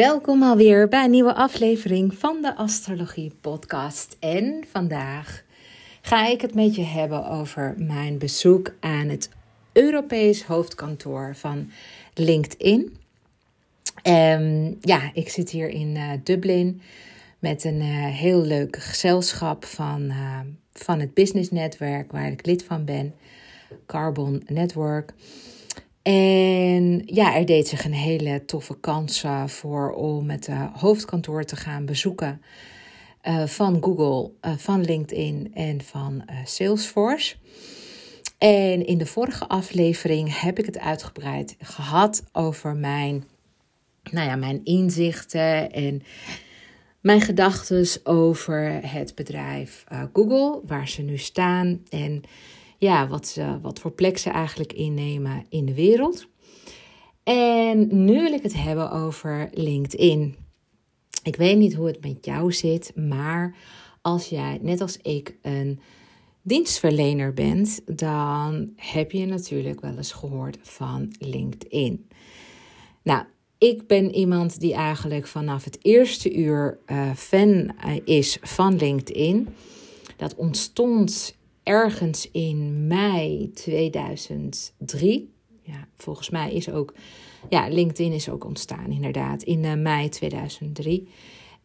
Welkom alweer bij een nieuwe aflevering van de Astrologie Podcast. En vandaag ga ik het met je hebben over mijn bezoek aan het Europees hoofdkantoor van LinkedIn. Um, ja, ik zit hier in uh, Dublin met een uh, heel leuk gezelschap van, uh, van het businessnetwerk waar ik lid van ben, Carbon Network. En ja, er deed zich een hele toffe kans voor om het hoofdkantoor te gaan bezoeken uh, van Google, uh, van LinkedIn en van uh, Salesforce. En in de vorige aflevering heb ik het uitgebreid gehad over mijn, nou ja, mijn inzichten en mijn gedachten over het bedrijf Google, waar ze nu staan en ja, wat, ze, wat voor plek ze eigenlijk innemen in de wereld. En nu wil ik het hebben over LinkedIn. Ik weet niet hoe het met jou zit, maar als jij, net als ik, een dienstverlener bent, dan heb je natuurlijk wel eens gehoord van LinkedIn. Nou, ik ben iemand die eigenlijk vanaf het eerste uur uh, fan eh, is van LinkedIn. Dat ontstond ergens in mei 2003. Ja, volgens mij is ook, ja, LinkedIn is ook ontstaan inderdaad in uh, mei 2003.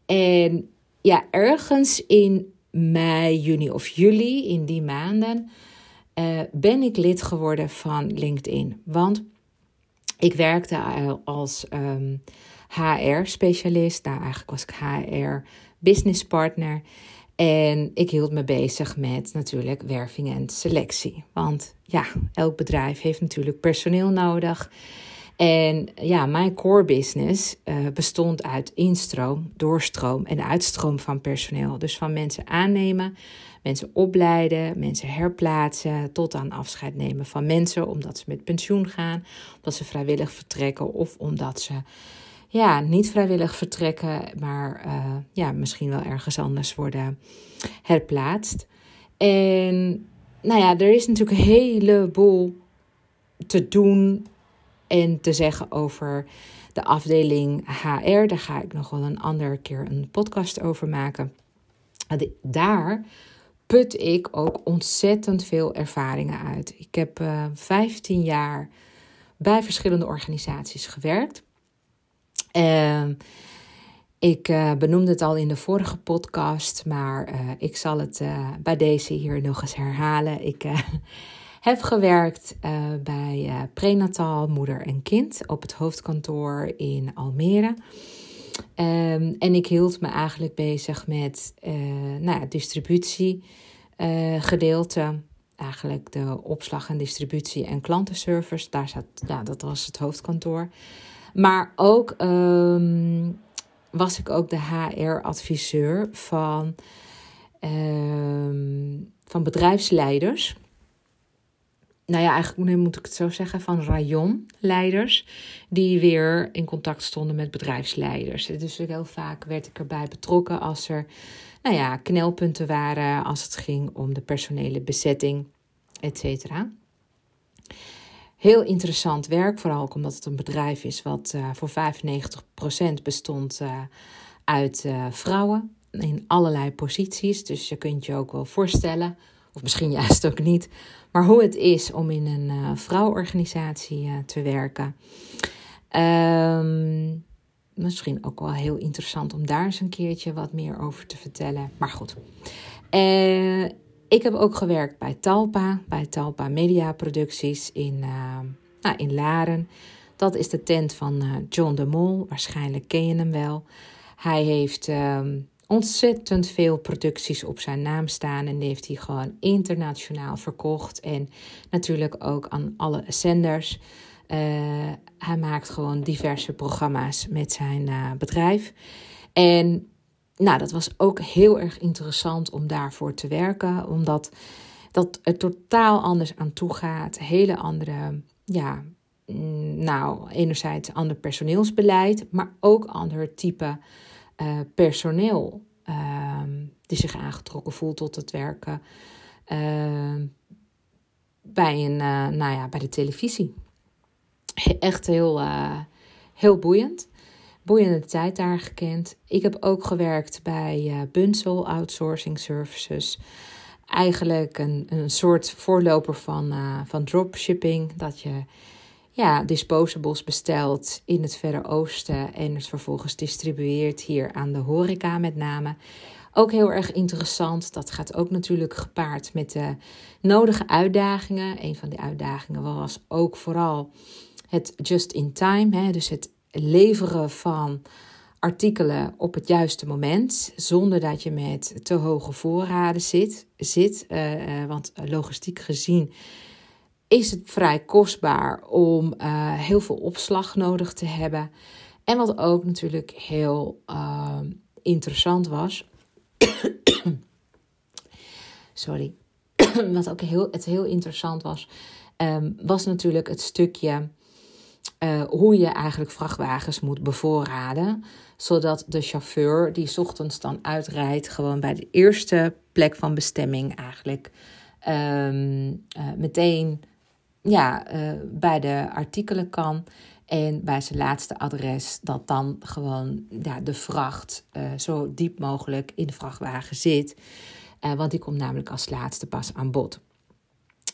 En ja, ergens in mei, juni of juli, in die maanden, uh, ben ik lid geworden van LinkedIn. Want ik werkte als um, ehm, HR-specialist. Nou, eigenlijk was ik HR-business partner. En ik hield me bezig met natuurlijk werving en selectie. Want ja, elk bedrijf heeft natuurlijk personeel nodig. En ja, mijn core business uh, bestond uit instroom, doorstroom en uitstroom van personeel. Dus van mensen aannemen, mensen opleiden, mensen herplaatsen, tot aan afscheid nemen van mensen omdat ze met pensioen gaan, omdat ze vrijwillig vertrekken of omdat ze ja, niet vrijwillig vertrekken, maar uh, ja, misschien wel ergens anders worden herplaatst. En nou ja, er is natuurlijk een heleboel te doen en te zeggen over de afdeling HR. Daar ga ik nog wel een andere keer een podcast over maken. Daar put ik ook ontzettend veel ervaringen uit. Ik heb uh, eh, 15 jaar bij verschillende organisaties gewerkt. Uh, ik uh, benoemde het al in de vorige podcast, maar uh, ik zal het uh, bij deze hier nog eens herhalen. Ik heb gewerkt bij prenatal moeder en kind op het hoofdkantoor in Almere. Um, en ik hield me eigenlijk bezig met nou ja, distributiegedeelte. eigenlijk de opslag en distributie en klantenservice. Daar zat, ja, dat was het hoofdkantoor. Maar ook um, was ik ook de HR-adviseur van, um, van bedrijfsleiders. Nou ja, eigenlijk moet ik het zo zeggen, van rayonleiders, die weer in contact stonden met bedrijfsleiders. Dus heel vaak werd ik erbij betrokken als er nou ja, knelpunten waren, als het ging om de personele bezetting, et cetera. Heel interessant werk, vooral ook omdat het een bedrijf is wat uh, voor 95% bestond uh, uit uh, vrouwen in allerlei posities. Dus je kunt je ook wel voorstellen, of misschien juist ook niet, maar hoe het is om in een vrouworganisatie te werken. Um, misschien ook wel heel interessant om daar eens een keertje wat meer over te vertellen. Maar goed. Ik heb ook gewerkt bij Talpa, bij Talpa Media Producties in, uh, nou, in Laren. Dat is de tent van uh, John de Mol. Waarschijnlijk ken je hem wel. Hij heeft uh, ontzettend veel producties op zijn naam staan. En die heeft hij gewoon internationaal verkocht. En natuurlijk ook aan alle zenders. Uh, hij maakt gewoon diverse programma's met zijn bedrijf. En nou, dat was ook heel erg interessant om daarvoor te werken, omdat dat er totaal anders aan toe gaat. Hele andere, ja, mm, nou, enerzijds ander personeelsbeleid, maar ook ander type uh, personeel uh, die zich aangetrokken voelt tot het werken uh, bij, een, eh, nou ja, bij de televisie. Echt heel, heel boeiend. Boeiende tijd daar gekend. Ik heb ook gewerkt bij uh, Bunsel Outsourcing Services. Eigenlijk een, een soort voorloper van, uh, van dropshipping. Dat je ja, disposables bestelt in het Verre Oosten en het vervolgens distribueert hier aan de horeca met name. Ook heel erg interessant. Dat gaat ook natuurlijk gepaard met de nodige uitdagingen. Een van die uitdagingen was ook vooral het just in time. Dus het leveren van artikelen op het juiste moment, zonder dat je met te hoge voorraden zit. zit uh, want logistiek gezien is het vrij kostbaar om heel veel opslag nodig te hebben. En wat ook natuurlijk heel uh, interessant was. Sorry. wat ook heel, het heel interessant was, um, was natuurlijk het stukje uh, hoe je eigenlijk vrachtwagens moet bevoorraden. Zodat de chauffeur die ochtends dan uitrijdt, gewoon bij de eerste plek van bestemming eigenlijk um, uh, meteen ja, uh, bij de artikelen kan. En bij zijn laatste adres dat dan gewoon ja, de vracht zo diep mogelijk in de vrachtwagen zit. want die komt namelijk als laatste pas aan bod.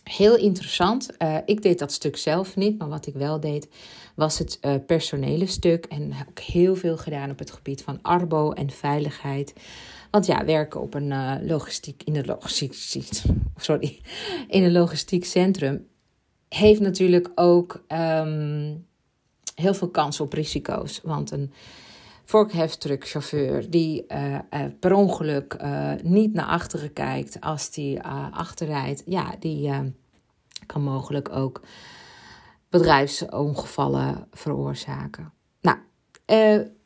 Heel interessant. Uh, ik deed dat stuk zelf niet, maar wat ik wel deed was het uh, personele stuk. En heb ik heel veel gedaan op het gebied van arbo en veiligheid. Want ja, werken op een uh, logistiek, in een logistiek, sorry, in een logistiek centrum heeft natuurlijk ook um, heel veel kans op risico's. Want een vorkheftruckchauffeur die uh, uh, per ongeluk uh, niet naar achteren kijkt als die achterrijdt, ja, die kan mogelijk ook bedrijfsongevallen veroorzaken. Nou,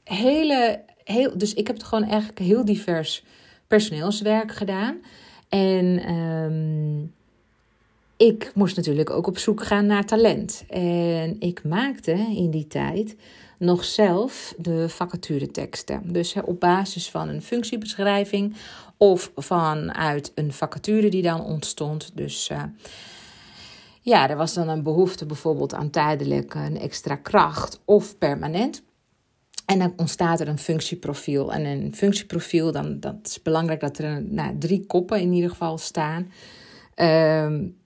hele, heel, dus ik heb gewoon eigenlijk heel divers personeelswerk gedaan. En um, ik moest natuurlijk ook op zoek gaan naar talent. En ik maakte in die tijd nog zelf de vacatureteksten. Dus op basis van een functiebeschrijving of vanuit een vacature die dan ontstond. Dus uh, ja, er was dan een behoefte bijvoorbeeld aan tijdelijk een extra kracht of permanent. En dan ontstaat er een functieprofiel. En een functieprofiel, dan, dat is belangrijk dat er nou, drie koppen in ieder geval staan. Um,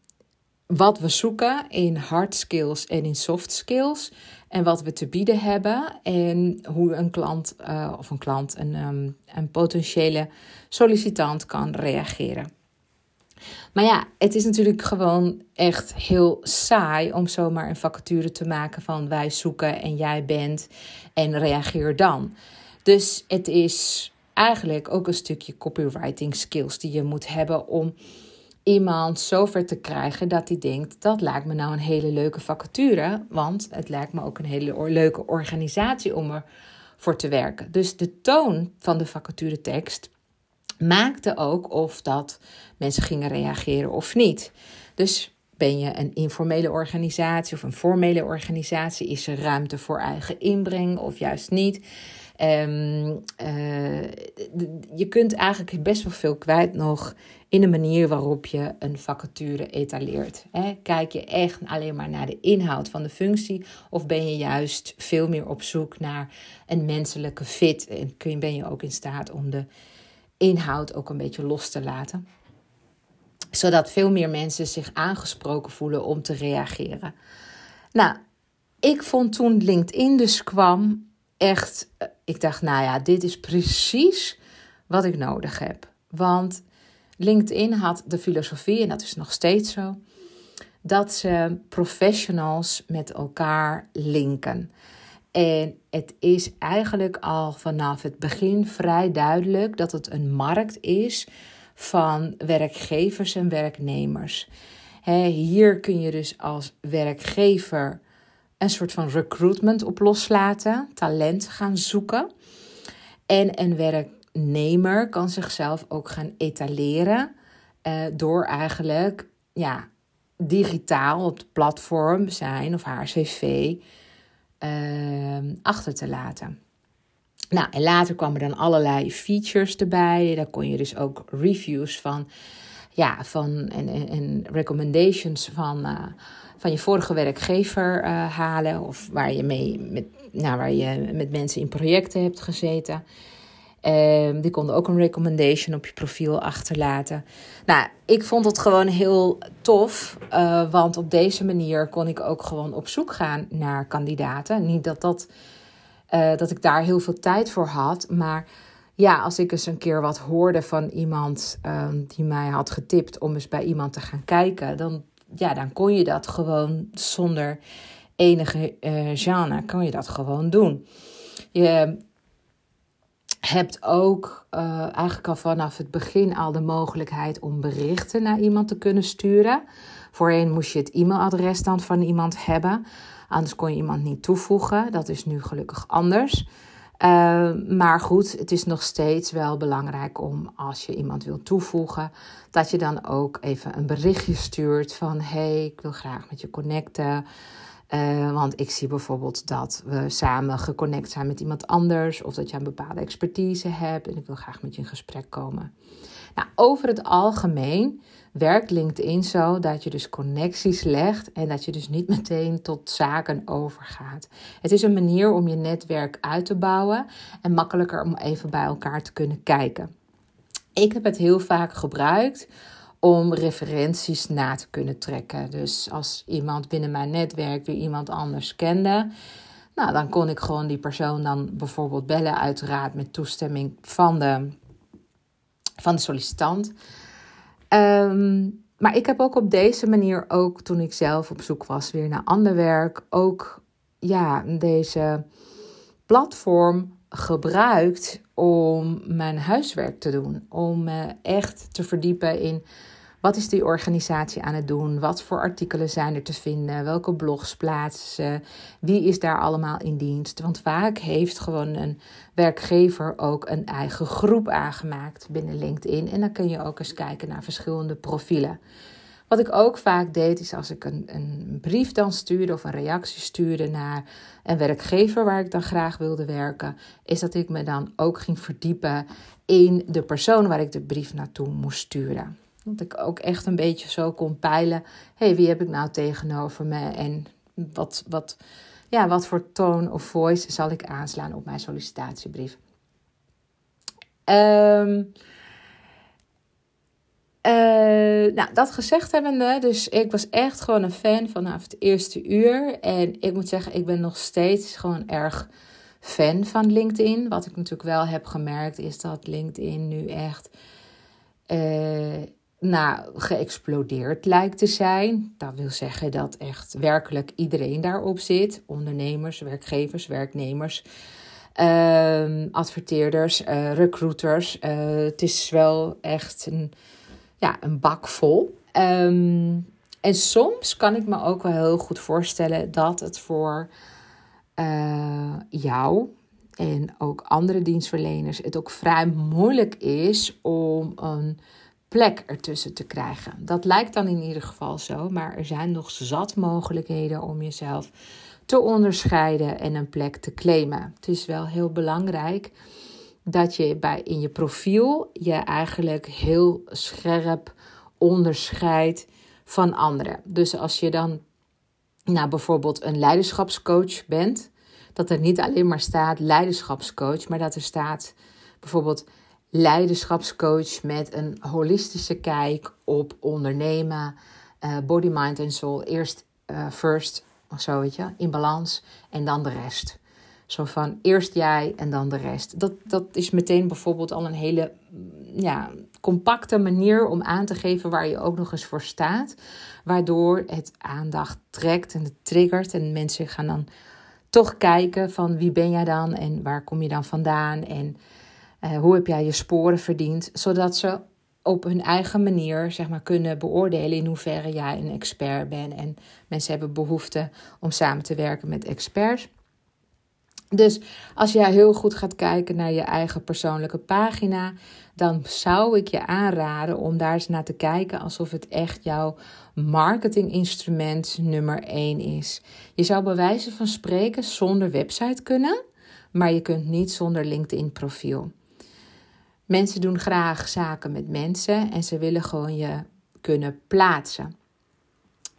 wat we zoeken in hard skills en in soft skills. En wat we te bieden hebben. En hoe een klant uh, of een klant, een, um, een potentiële sollicitant kan reageren. Maar ja, het is natuurlijk gewoon echt heel saai om zomaar een vacature te maken van wij zoeken en jij bent en reageer dan. Dus het is eigenlijk ook een stukje copywriting skills die je moet hebben om iemand zover te krijgen dat hij denkt: dat lijkt me nou een hele leuke vacature, want het lijkt me ook een hele leuke organisatie om ervoor te werken. Dus de toon van de vacaturetekst maakte ook of dat mensen gingen reageren of niet. Dus ben je een informele organisatie of een formele organisatie? Is er ruimte voor eigen inbreng of juist niet? Um, uh, je kunt eigenlijk best wel veel kwijt nog in de manier waarop je een vacature etaleert. Kijk je echt alleen maar naar de inhoud van de functie of ben je juist veel meer op zoek naar een menselijke fit en kun ben je ook in staat om de inhoud ook een beetje los te laten? Zodat veel meer mensen zich aangesproken voelen om te reageren. Nou, ik vond toen LinkedIn dus kwam echt, eh, ik dacht, nou ja, dit is precies wat ik nodig heb. Want LinkedIn had de filosofie, en dat is nog steeds zo, dat ze professionals met elkaar linken. En het is eigenlijk al vanaf het begin vrij duidelijk dat het een markt is van werkgevers en werknemers. hier kun je dus als werkgever een soort van recruitment op loslaten, talent gaan zoeken. En een werknemer kan zichzelf ook gaan etaleren uh, door eigenlijk ja, digitaal op het platform zijn of haar cv uh, achter te laten. Nou, en later kwamen dan allerlei features erbij. Daar kon je dus ook reviews van ja, van, en, en, recommendations van, uh, van je vorige werkgever uh, halen. Of waar je, mee met, nou, waar je met mensen in projecten hebt gezeten. Um, die konden ook een recommendation op je profiel achterlaten. Nou, ik vond het gewoon heel tof. Uh, want op deze manier kon ik ook gewoon op zoek gaan naar kandidaten. Niet dat, dat, uh, dat ik daar heel veel tijd voor had. Maar ja, als ik eens een keer wat hoorde van iemand um, die mij had getipt om eens bij iemand te gaan kijken. Dan, ja, dan kon je dat gewoon zonder enige uh, genre. Kon je dat gewoon doen. Je hebt ook uh, eigenlijk al vanaf het begin al de mogelijkheid om berichten naar iemand te kunnen sturen. Voorheen moest je het e-mailadres dan van iemand hebben. Anders kon je iemand niet toevoegen. Dat is nu gelukkig anders. Uh, maar goed, het is nog steeds wel belangrijk om als je iemand wil toevoegen, dat je dan ook even een berichtje stuurt van hey, ik wil graag met je connecten. Uh, want ik zie bijvoorbeeld dat we samen geconnect zijn met iemand anders. Of dat je een bepaalde expertise hebt en ik wil graag met je in gesprek komen. Nou, over het algemeen werkt LinkedIn zo dat je dus connecties legt en dat je dus niet meteen tot zaken overgaat. Het is een manier om je netwerk uit te bouwen en makkelijker om even bij elkaar te kunnen kijken. Ik heb het heel vaak gebruikt om referenties na te kunnen trekken. Dus als iemand binnen mijn netwerk weer iemand anders kende, nou, dan kon ik gewoon die persoon dan bijvoorbeeld bellen, uiteraard met toestemming van de, van de sollicitant. Um, maar ik heb ook op deze manier, ook toen ik zelf op zoek was weer naar ander werk, ook ja, deze platform gebruikt om mijn huiswerk te doen. Om me echt te verdiepen in wat is die organisatie aan het doen? Wat voor artikelen zijn er te vinden? Welke blogs plaatsen Wie is daar allemaal in dienst? Want vaak heeft gewoon een werkgever ook een eigen groep aangemaakt binnen LinkedIn. En dan kun je ook eens kijken naar verschillende profielen. Wat ik ook vaak deed, is als ik een, een brief dan stuurde of een reactie stuurde naar een werkgever waar ik dan graag wilde werken, is dat ik me dan ook ging verdiepen in de persoon waar ik de brief naartoe moest sturen. Dat ik ook echt een beetje zo kon peilen. hey, wie heb ik nou tegenover me? En wat, wat, ja, wat voor tone of voice zal ik aanslaan op mijn sollicitatiebrief? Um, uh, nou, dat gezegd hebbende, dus ik was echt gewoon een fan vanaf het eerste uur. En ik moet zeggen, ik ben nog steeds gewoon erg fan van LinkedIn. Wat ik natuurlijk wel heb gemerkt, is dat LinkedIn nu echt uh, nou, geëxplodeerd lijkt te zijn. Dat wil zeggen dat echt werkelijk iedereen daarop zit: ondernemers, werkgevers, werknemers. Uh, adverteerders, uh, recruiters. het is wel echt een ja, een bak vol. Um, en soms kan ik me ook wel heel goed voorstellen dat het voor uh, jou en ook andere dienstverleners het ook vrij moeilijk is om een plek ertussen te krijgen. Dat lijkt dan in ieder geval zo, maar er zijn nog zat mogelijkheden om jezelf te onderscheiden en een plek te claimen. Het is wel heel belangrijk dat je bij, in je profiel je eigenlijk heel scherp onderscheidt van anderen. Dus als je dan nou, bijvoorbeeld een leiderschapscoach bent, dat er niet alleen maar staat leiderschapscoach, maar dat er staat bijvoorbeeld leiderschapscoach met een holistische kijk op ondernemen, uh, body, mind en soul. Eerst uh, first, of zo weet je, in balans en dan de rest. Zo van eerst jij en dan de rest. Dat, dat is meteen bijvoorbeeld al een hele mm, ja, compacte manier om aan te geven waar je ook nog eens voor staat. Waardoor het aandacht trekt en het triggert. En mensen gaan dan toch kijken van wie ben jij dan en waar kom je dan vandaan. En uh, hoe heb jij je sporen verdiend. Zodat ze op hun eigen manier zeg maar, kunnen beoordelen in hoeverre jij een expert bent. En mensen hebben behoefte om samen te werken met experts. Dus als jij heel goed gaat kijken naar je eigen persoonlijke pagina, dan zou ik je aanraden om daar eens naar te kijken alsof het echt jouw marketinginstrument nummer 1 is. Je zou bij wijze van spreken zonder website kunnen, maar je kunt niet zonder LinkedIn profiel. Mensen doen graag zaken met mensen en ze willen gewoon je kunnen plaatsen.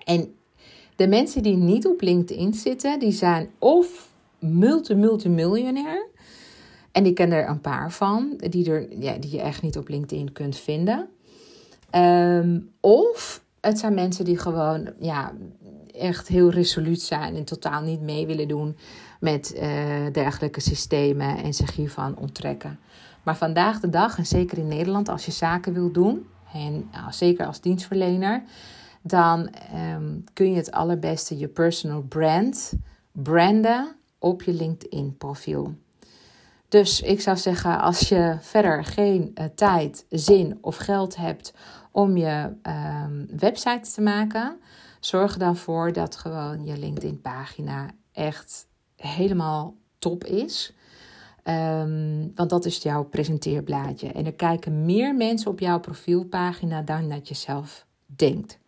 En de mensen die niet op LinkedIn zitten, die zijn of multi-multimiljonair. En ik ken er een paar van, die, er, ja, die je echt niet op LinkedIn kunt vinden. Ehm, of het zijn mensen die gewoon ja, echt heel resoluut zijn en totaal niet mee willen doen met uh, dergelijke systemen en zich hiervan onttrekken. Maar vandaag de dag, en zeker in Nederland, als je zaken wil doen, en zeker als dienstverlener, dan ehm, kun je het allerbeste je personal brand branden op je LinkedIn profiel. Dus ik zou zeggen, als je verder geen uh, tijd, zin of geld hebt om je um, website te maken, zorg dan voor dat gewoon je LinkedIn-pagina echt helemaal top is. Ehm, want dat is jouw presenteerblaadje. En er kijken meer mensen op jouw profielpagina dan dat je zelf denkt.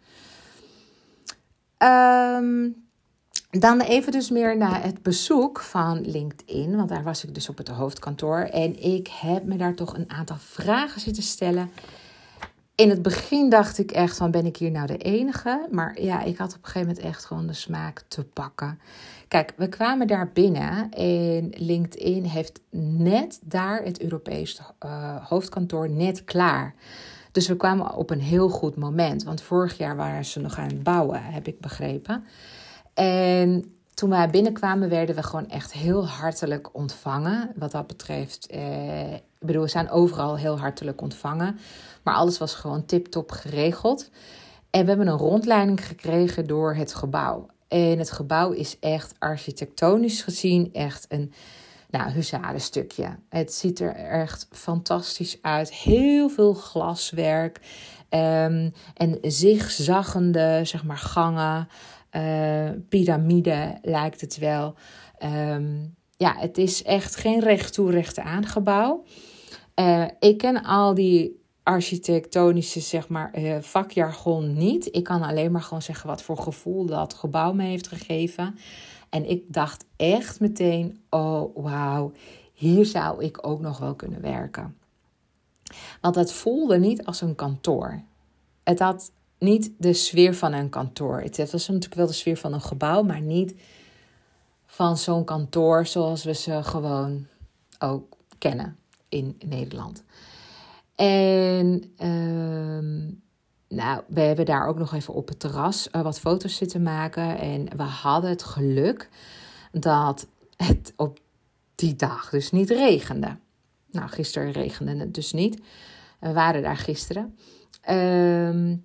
Ehm, dan even dus meer naar het bezoek van LinkedIn. Want daar was ik dus op het hoofdkantoor. En ik heb me daar toch een aantal vragen zitten stellen. In het begin dacht ik echt van ben ik hier nou de enige? Maar ja, ik had op een gegeven moment echt gewoon de smaak te pakken. Kijk, we kwamen daar binnen en LinkedIn heeft net daar het Europese uh, hoofdkantoor net klaar. Dus we kwamen op een heel goed moment. Want vorig jaar waren ze nog aan het bouwen, heb ik begrepen. En toen wij binnenkwamen, werden we gewoon echt heel hartelijk ontvangen. Wat dat betreft, eh, ik bedoel, we zijn overal heel hartelijk ontvangen. Maar alles was gewoon tip-top geregeld. En we hebben een rondleiding gekregen door het gebouw. En het gebouw is echt architectonisch gezien echt een nou, huzarenstukje. Het ziet er echt fantastisch uit. Heel veel glaswerk um, en zigzaggende zeg maar, gangen. Uh, piramide lijkt het wel. Um, ja, het is echt geen recht toe recht aan gebouw. Uh, ik ken al die architectonische zeg maar, uh, vakjargon niet. Ik kan alleen maar gewoon zeggen wat voor gevoel dat gebouw me heeft gegeven. En ik dacht echt meteen, oh wauw, hier zou ik ook nog wel kunnen werken. Want het voelde niet als een kantoor. Het had niet de sfeer van een kantoor. Het was natuurlijk wel de sfeer van een gebouw, maar niet van zo'n kantoor zoals we ze gewoon ook kennen in Nederland. En ehm, nou, we hebben daar ook nog even op het terras uh, wat foto's zitten maken. En we hadden het geluk dat het op die dag dus niet regende. Nou, gisteren regende het dus niet. We waren daar gisteren. Ehm,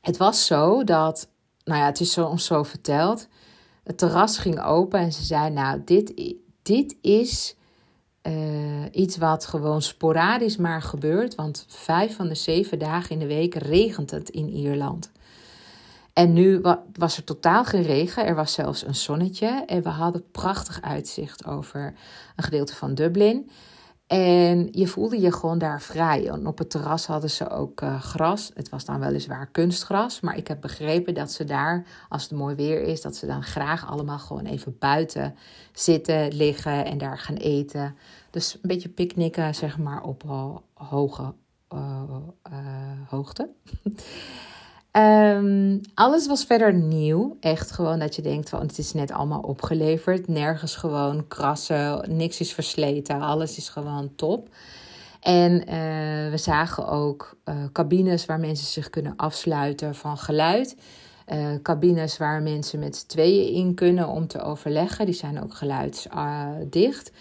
het was zo dat, nou ja, het is zo, ons zo verteld. Het terras ging open en ze zei: Nou, dit, dit is uh, iets wat gewoon sporadisch maar gebeurt. Want vijf van de zeven dagen in de week regent het in Ierland. En nu was er totaal geen regen. Er was zelfs een zonnetje. En we hadden prachtig uitzicht over een gedeelte van Dublin. En je voelde je gewoon daar vrij. Op het terras hadden ze ook uh, gras. Het was dan weliswaar kunstgras. Maar ik heb begrepen dat ze daar, als het mooi weer is, dat ze dan graag allemaal gewoon even buiten zitten, liggen en daar gaan eten. Dus een beetje picknicken, zeg maar, op hoge uh, hoogte. Um, alles was verder nieuw. Echt gewoon dat je denkt van het is net allemaal opgeleverd. Nergens gewoon krassen, niks is versleten. Alles is gewoon top. En uh, we zagen ook uh, cabines waar mensen zich kunnen afsluiten van geluid. Uh, cabines waar mensen met z'n tweeën in kunnen om te overleggen. Die zijn ook geluidsdicht.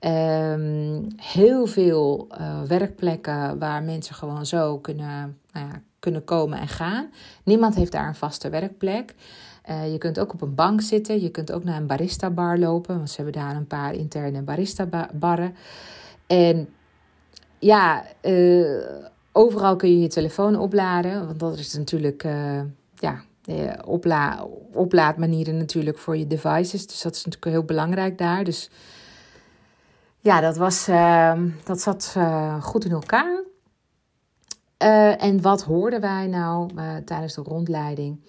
Um, heel veel werkplekken waar mensen gewoon zo kunnen nou ja, kunnen komen en gaan. Niemand heeft daar een vaste werkplek. Uh, je kunt ook op een bank zitten. Je kunt ook naar een barista bar lopen. Want ze hebben daar een paar interne barista barren. En ja, uh, overal kun je je telefoon opladen. Want dat is natuurlijk uh, ja, opla oplaadmanieren natuurlijk voor je devices. Dus dat is natuurlijk heel belangrijk daar. Dus ja, dat, was, dat zat goed in elkaar. Uh, en wat hoorden wij nou uh, tijdens de rondleiding?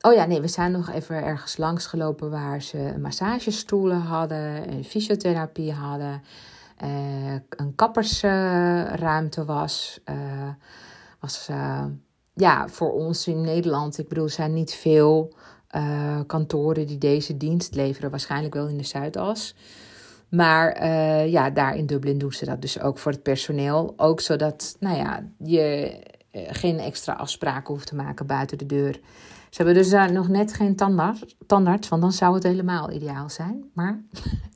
Oh ja, nee, we zijn nog even ergens langs gelopen waar ze massagestoelen hadden en fysiotherapie hadden. een kappersruimte was. was ja, voor ons in Nederland, ik bedoel, zijn niet veel kantoren die deze dienst leveren. Waarschijnlijk wel in de Zuidas. Maar uh, ja, daar in Dublin doen ze dat dus ook voor het personeel. Ook zodat nou ja, je uh, geen extra afspraken hoeft te maken buiten de deur. Ze hebben dus daar nog net geen tandarts, tandarts, want dan zou het helemaal ideaal zijn. Maar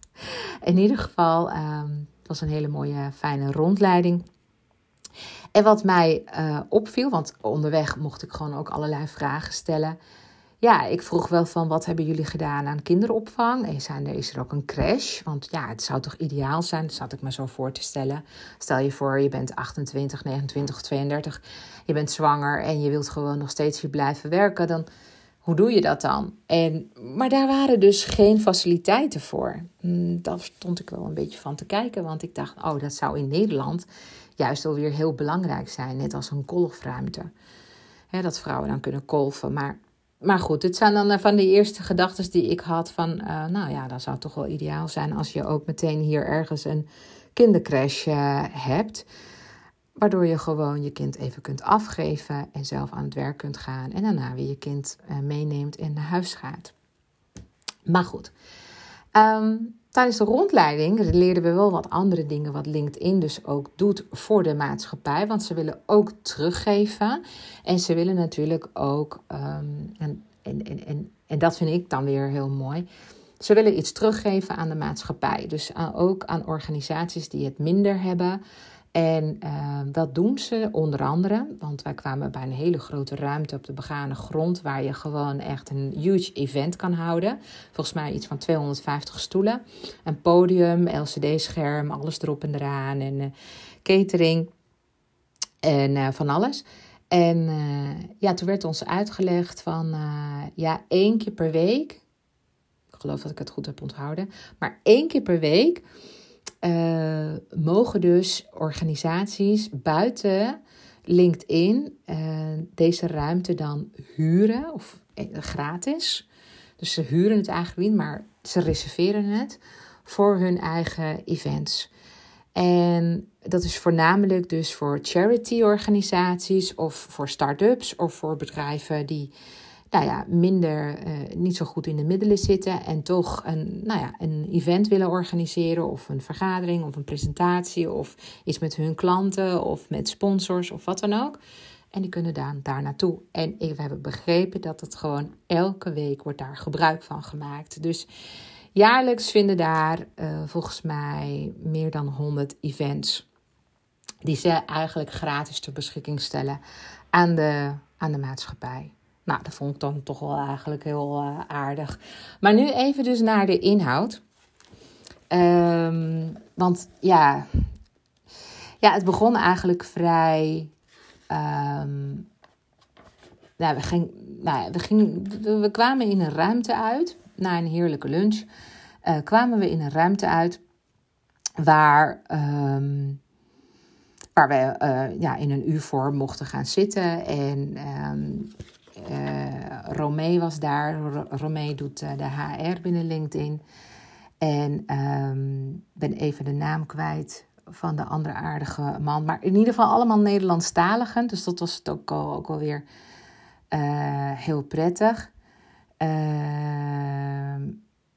in ieder geval, um, het was een hele mooie, fijne rondleiding. En wat mij uh, opviel, want onderweg mocht ik gewoon ook allerlei vragen stellen ja, ik vroeg wel van wat hebben jullie gedaan aan kinderopvang? En zijn er, is er ook een crash? Want ja, het zou toch ideaal zijn, dat zat ik me zo voor te stellen. Stel je voor, je bent 28, 29 32, je bent zwanger en je wilt gewoon nog steeds hier blijven werken. Dan, hoe doe je dat dan? En, maar daar waren dus geen faciliteiten voor. Hm, daar stond ik wel een beetje van te kijken, want ik dacht, oh, dat zou in Nederland juist alweer heel belangrijk zijn. Net als een kolfruimte. dat vrouwen dan kunnen kolven, maar maar goed, dit zijn dan eh, van de eerste gedachten die ik had van, uh, nou ja, dat zou toch wel ideaal zijn als je ook meteen hier ergens een kindercrash uh, hebt. Waardoor je gewoon je kind even kunt afgeven en zelf aan het werk kunt gaan. En daarna weer je kind meeneemt en naar huis gaat. Maar goed, um, Tijdens de rondleiding leerden we wel wat andere dingen, wat LinkedIn dus ook doet voor de maatschappij. Want ze willen ook teruggeven. En ze willen natuurlijk ook, ehm, en, en, en, en, dat vind ik dan weer heel mooi. Ze willen iets teruggeven aan de maatschappij. Dus ook aan organisaties die het minder hebben. En uh, dat doen ze onder andere, want wij kwamen bij een hele grote ruimte op de begane grond, waar je gewoon echt een huge event kan houden. Volgens mij iets van 250 stoelen, een podium, LCD-scherm, alles erop en eraan en uh, catering en uh, van alles. En ja, toen werd ons uitgelegd van ja, één keer per week, ik geloof dat ik het goed heb onthouden, maar één keer per week uh, mogen dus organisaties buiten LinkedIn uh, deze ruimte dan huren of eh, gratis. Dus ze huren het eigenlijk niet, maar ze reserveren het voor hun eigen events. En dat is voornamelijk dus voor charity-organisaties of voor start-ups of voor bedrijven die nou ja, minder, uh, niet zo goed in de middelen zitten en toch een, nou ja, een event willen organiseren of een vergadering of een presentatie of iets met hun klanten of met sponsors of wat dan ook. En die kunnen daar, daar naartoe. En we hebben begrepen dat het gewoon elke week wordt daar gebruik van gemaakt. Dus jaarlijks vinden daar uh, volgens mij meer dan 100 events. Die ze eigenlijk gratis ter beschikking stellen aan de, aan de maatschappij. Nou, dat vond ik dan toch wel eigenlijk heel uh, aardig. Maar nu even dus naar de inhoud. Um, want ja, ja, het begon eigenlijk vrij. Um, nou, we, ging, nou, we, ging, we kwamen in een ruimte uit. Na een heerlijke lunch uh, kwamen we in een ruimte uit waar, um, waar we uh, ja, in een uur voor mochten gaan zitten. En Romee was daar. Romee doet uh, de HR binnen LinkedIn. En um, ben even de naam kwijt van de andere aardige man. Maar in ieder geval allemaal Nederlandstaligen. Dus dat was het ook, al, ook alweer uh, heel prettig. Ehm,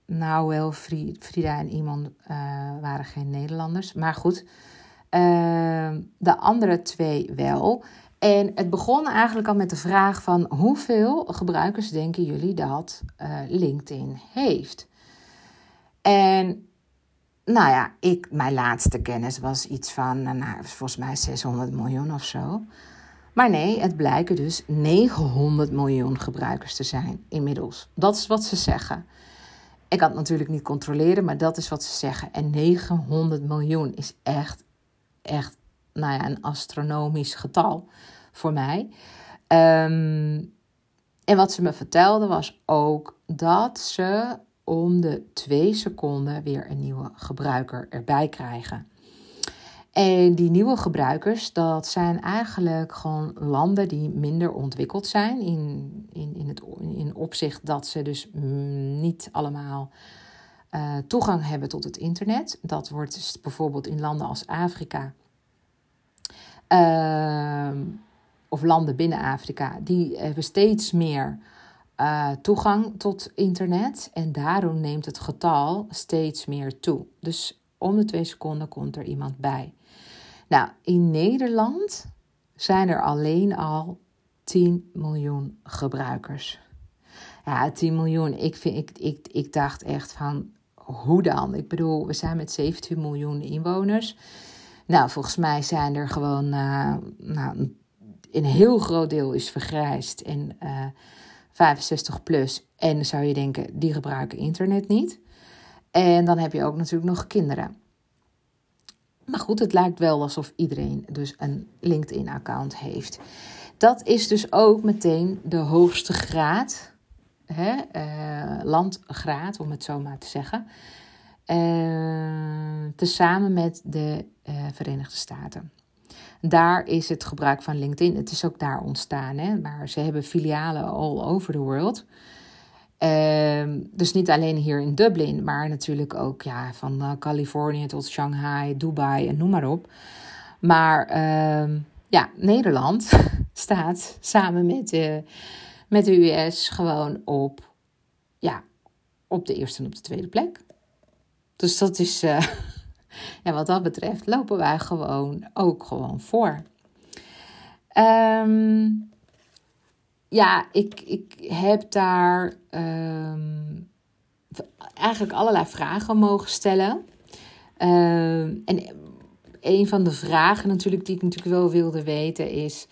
nou wel, Frida en iemand waren geen Nederlanders. Maar goed, ehm, de andere twee wel. En het begon eigenlijk al met de vraag van hoeveel gebruikers denken jullie dat uh, LinkedIn heeft? En nou ja, ik, mijn laatste kennis was iets van, nou, nou volgens mij 600 miljoen of zo. Maar nee, het blijken dus 900 miljoen gebruikers te zijn inmiddels. Dat is wat ze zeggen. Ik kan het natuurlijk niet controleren, maar dat is wat ze zeggen. En 900 miljoen is echt, echt, nou ja, een astronomisch getal voor mij. Um, en wat ze me vertelde was ook dat ze om de twee seconden weer een nieuwe gebruiker erbij krijgen. En die nieuwe gebruikers, dat zijn eigenlijk gewoon landen die minder ontwikkeld zijn. In, in, in het in opzicht dat ze dus niet allemaal uh, toegang hebben tot het internet. Dat wordt dus bijvoorbeeld in landen als Afrika uh, of landen binnen Afrika, die hebben steeds meer uh, toegang tot internet en daarom neemt het getal steeds meer toe. Dus om de twee seconden komt er iemand bij. Nou, in Nederland zijn er alleen al 10 miljoen gebruikers. Ja, 10 miljoen. Ik, vind, ik, ik, ik dacht echt van, hoe dan? Ik bedoel, we zijn met 17 miljoen inwoners. Nou, volgens mij zijn er gewoon, uh, nou, een heel groot deel is vergrijsd en uh, eh, 65 plus. En zou je denken, die gebruiken internet niet. En dan heb je ook natuurlijk nog kinderen. Maar goed, het lijkt wel alsof iedereen dus een LinkedIn-account heeft. Dat is dus ook meteen de hoogste graad, hè, uh, landgraad om het zo maar te zeggen, uh, tezamen met de uh, Verenigde Staten. Daar is het gebruik van LinkedIn, het is ook daar ontstaan, hè, maar ze hebben filialen all over the world. Uh, dus niet alleen hier in Dublin, maar natuurlijk ook ja, van uh, Californië tot Shanghai, Dubai en noem maar op. Maar uh, ja, Nederland staat samen met, uh, met de US gewoon op, ja, op de eerste en op de tweede plek. Dus dat is, ja, wat dat betreft, lopen wij gewoon ook gewoon voor. Um, ja, ik, ik heb daar um, eigenlijk allerlei vragen mogen stellen. Um, en een van de vragen natuurlijk die ik natuurlijk wel wilde weten is...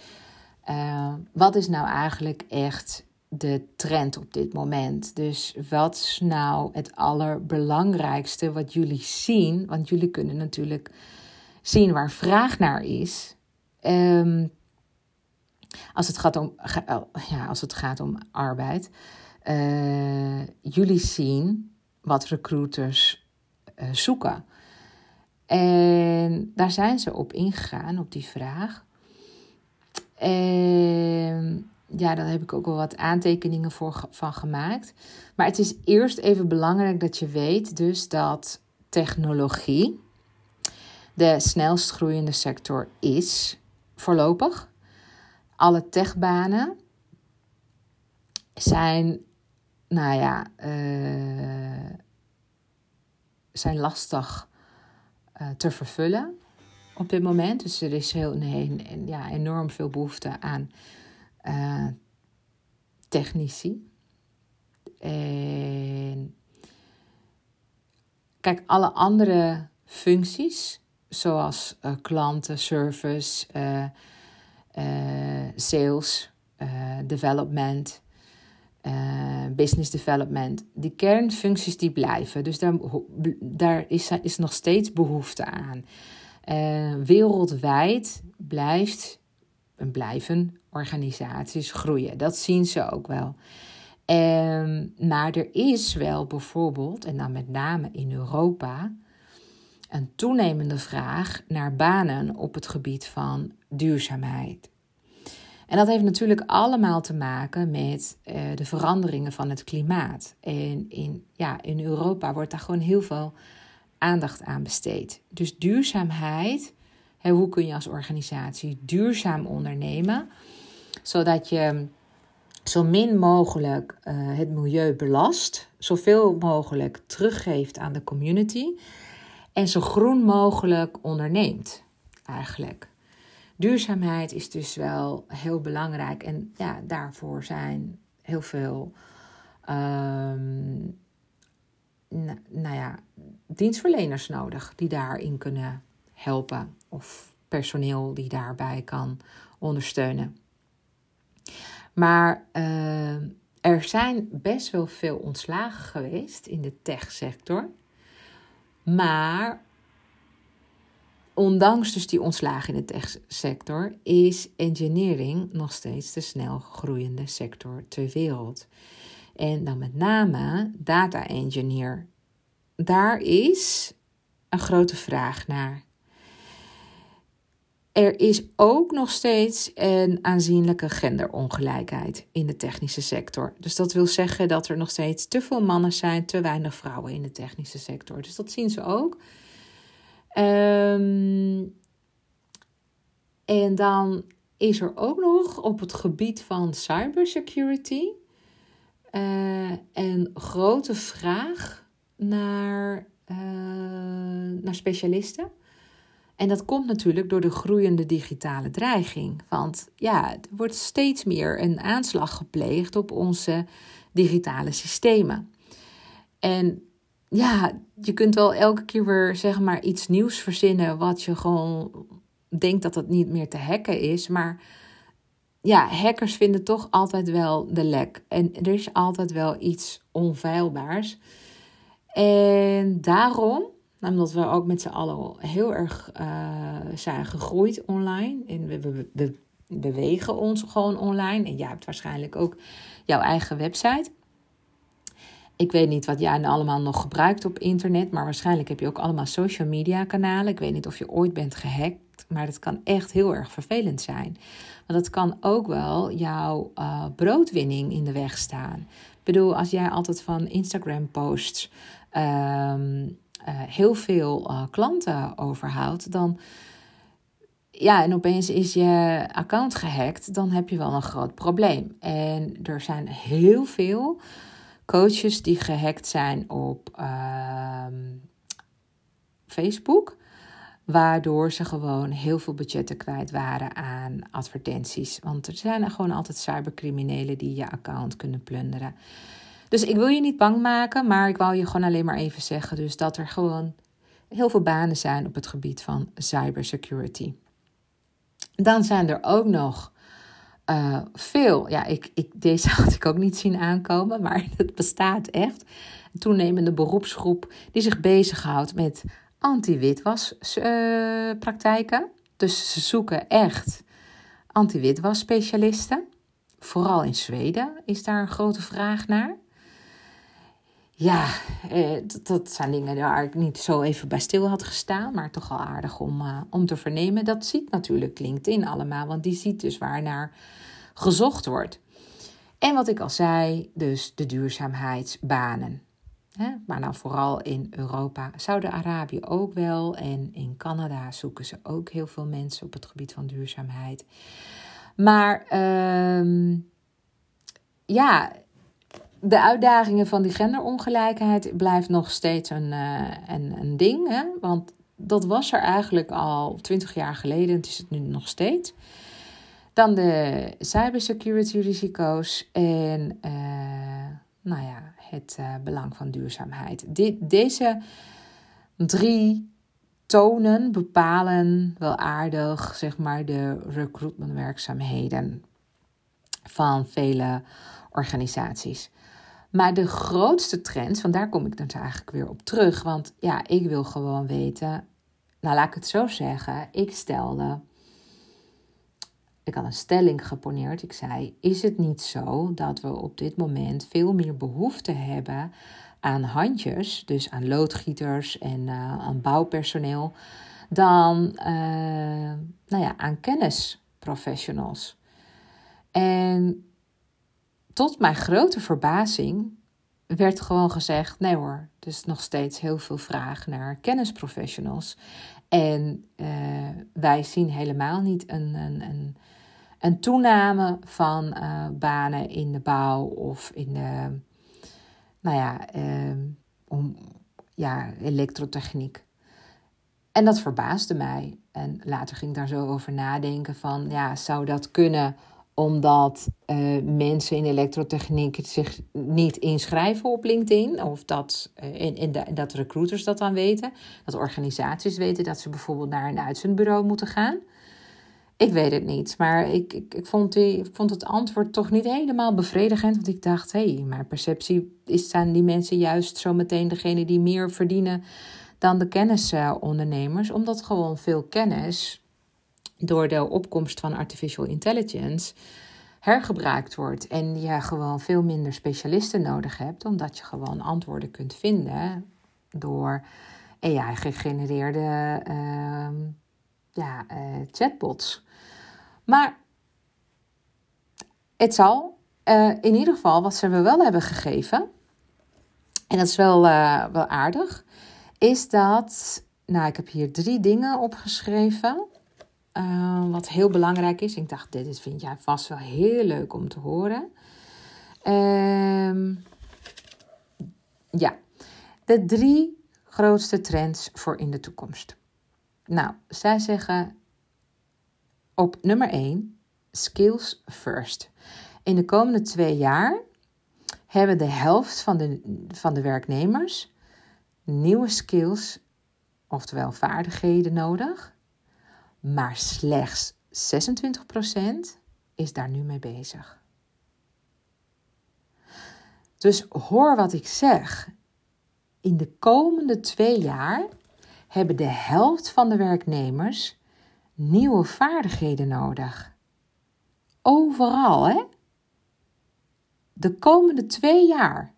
Uh, wat is nou eigenlijk echt de trend op dit moment? Dus wat is nou het allerbelangrijkste wat jullie zien? Want jullie kunnen natuurlijk zien waar vraag naar is... Um, als het gaat om, oh, ja, als het gaat om arbeid. Uh, jullie zien wat recruiters uh, zoeken. En daar zijn ze op ingegaan, op die vraag. En ja, daar heb ik ook wel wat aantekeningen voor, van gemaakt. Maar het is eerst even belangrijk dat je weet dus dat technologie de snelst groeiende sector is voorlopig alle techbanen zijn, nou ja, uh, zijn lastig uh, te vervullen op dit moment. Dus er is heel, nee, ja, enorm veel behoefte aan uh, technici. En kijk, alle andere functies, zoals klanten, service, uh, sales, uh, development, uh, business development. Die kernfuncties die blijven. Dus daar, daar is, is nog steeds behoefte aan. wereldwijd blijft en blijven organisaties groeien. Dat zien ze ook wel. Um, maar er is wel bijvoorbeeld, en dan met name in Europa, een toenemende vraag naar banen op het gebied van duurzaamheid. En dat heeft natuurlijk allemaal te maken met uh, de veranderingen van het klimaat. En in, ja, in Europa wordt daar gewoon heel veel aandacht aan besteed. Dus duurzaamheid, hoe kun je als organisatie duurzaam ondernemen, zodat je zo min mogelijk uh, het milieu belast, zoveel mogelijk teruggeeft aan de community en zo groen mogelijk onderneemt eigenlijk. Duurzaamheid is dus wel heel belangrijk en ja, daarvoor zijn heel veel um, nou ja, dienstverleners nodig die daarin kunnen helpen of personeel die daarbij kan ondersteunen. Maar uh, er zijn best wel veel ontslagen geweest in de techsector. Maar ondanks dus die ontslagen in de techsector is engineering nog steeds de snel groeiende sector ter wereld. En dan met name data engineer. Daar is een grote vraag naar. Er is ook nog steeds een aanzienlijke genderongelijkheid in de technische sector. Dus dat wil zeggen dat er nog steeds te veel mannen zijn, te weinig vrouwen in de technische sector. Dus dat zien ze ook. Um, en dan is er ook nog op het gebied van cybersecurity uh, een grote vraag naar, uh, naar specialisten. En dat komt natuurlijk door de groeiende digitale dreiging. Want ja, er wordt steeds meer een aanslag gepleegd op onze digitale systemen. En ja, je kunt wel elke keer weer zeg maar iets nieuws verzinnen wat je gewoon denkt dat het niet meer te hacken is. Maar ja, hackers vinden toch altijd wel de lek. En er is altijd wel iets onveilbaars. En daarom omdat we ook met z'n allen heel erg uh, zijn gegroeid online. En we, we, we, bewegen ons gewoon online. En jij hebt waarschijnlijk ook jouw eigen website. Ik weet niet wat jij allemaal nog gebruikt op internet. Maar waarschijnlijk heb je ook allemaal social media kanalen. Ik weet niet of je ooit bent gehackt. Maar dat kan echt heel erg vervelend zijn. Want dat kan ook wel jouw uh, broodwinning in de weg staan. Ik bedoel, als jij altijd van Instagram posts... Uh, heel veel uh, klanten overhoudt, dan. Ja, en opeens is je account gehackt, dan heb je wel een groot probleem. En er zijn heel veel coaches die gehackt zijn op uh, Facebook, waardoor ze gewoon heel veel budgetten kwijt waren aan advertenties. Want er zijn gewoon altijd cybercriminelen die je account kunnen plunderen. Dus ik wil je niet bang maken, maar ik wou je gewoon alleen maar even zeggen. Dus dat er gewoon heel veel banen zijn op het gebied van cybersecurity. Dan zijn er ook nog uh, veel, ja, ik, ik, deze had ik ook niet zien aankomen, maar het bestaat echt. Een toenemende beroepsgroep die zich bezighoudt met anti-witwaspraktijken. Uh, dus ze zoeken echt anti-witwas specialisten. Vooral in Zweden is daar een grote vraag naar ja, eh, dat, zijn dingen waar ik niet zo even bij stil had gestaan, maar toch wel aardig om, uh, om te vernemen. Dat ziet natuurlijk LinkedIn allemaal, want die ziet dus waar naar gezocht wordt. En wat ik al zei, dus de duurzaamheidsbanen. Hè? Maar nou vooral in Europa, Saudi-Arabië ook wel. En in Canada zoeken ze ook heel veel mensen op het gebied van duurzaamheid. Maar uh, ja, de uitdagingen van die genderongelijkheid blijft nog steeds een, uh, een, een ding. Hè? Want dat was er eigenlijk al twintig jaar geleden. Het is het nu nog steeds. Dan de cybersecurity risico's en uh, nou ja, het uh, belang van duurzaamheid. Dit, deze drie tonen bepalen wel aardig zeg maar, de recruitmentwerkzaamheden van vele organisaties. Maar de grootste trend, van daar kom ik dan eigenlijk weer op terug. Want ja, ik wil gewoon weten. Nou, laat ik het zo zeggen. Ik stelde. Ik had een stelling geponeerd. Ik zei: Is het niet zo dat we op dit moment veel meer behoefte hebben aan handjes, dus aan loodgieters en uh, aan bouwpersoneel, dan uh, nou ja, aan kennisprofessionals? En tot mijn grote verbazing werd gewoon gezegd: nee hoor, is nog steeds heel veel vraag naar kennisprofessionals. En uh, wij zien helemaal niet een, een, een, een toename van uh, banen in de bouw of in de, nou ja, uh, om, ja, elektrotechniek. En dat verbaasde mij. En later ging ik daar zo over nadenken van, ja, zou dat kunnen omdat uh, mensen in elektrotechniek zich niet inschrijven op LinkedIn. Of dat, in, in de, dat recruiters dat dan weten. Dat organisaties weten dat ze bijvoorbeeld naar een uitzendbureau moeten gaan. Ik weet het niet, maar ik, ik, ik, vond, die, vond het antwoord toch niet helemaal bevredigend. Want ik dacht, hé, hey, mijn perceptie is, zijn die mensen juist zo meteen degene die meer verdienen dan de kennisondernemers. omdat gewoon veel kennis door de opkomst van artificial intelligence hergebruikt wordt. En je gewoon veel minder specialisten nodig hebt, omdat je gewoon antwoorden kunt vinden door AI-gegenereerde uh, ja, uh, chatbots. Maar het zal. in ieder geval, wat ze me wel hebben gegeven, en dat is wel, wel aardig, is dat. Nou, ik heb hier drie dingen opgeschreven. Wat heel belangrijk is. Ik dacht, dit vind jij vast wel heel leuk om te horen. Ehm, ja, de drie grootste trends voor in de toekomst. Nou, zij zeggen op nummer 1 skills first. In de komende twee jaar hebben de helft van de, van de werknemers nieuwe skills, oftewel vaardigheden nodig, maar slechts 26% is daar nu mee bezig. Dus hoor wat ik zeg. In de komende twee jaar hebben de helft van de werknemers nieuwe vaardigheden nodig. Overal, hè? De komende twee jaar.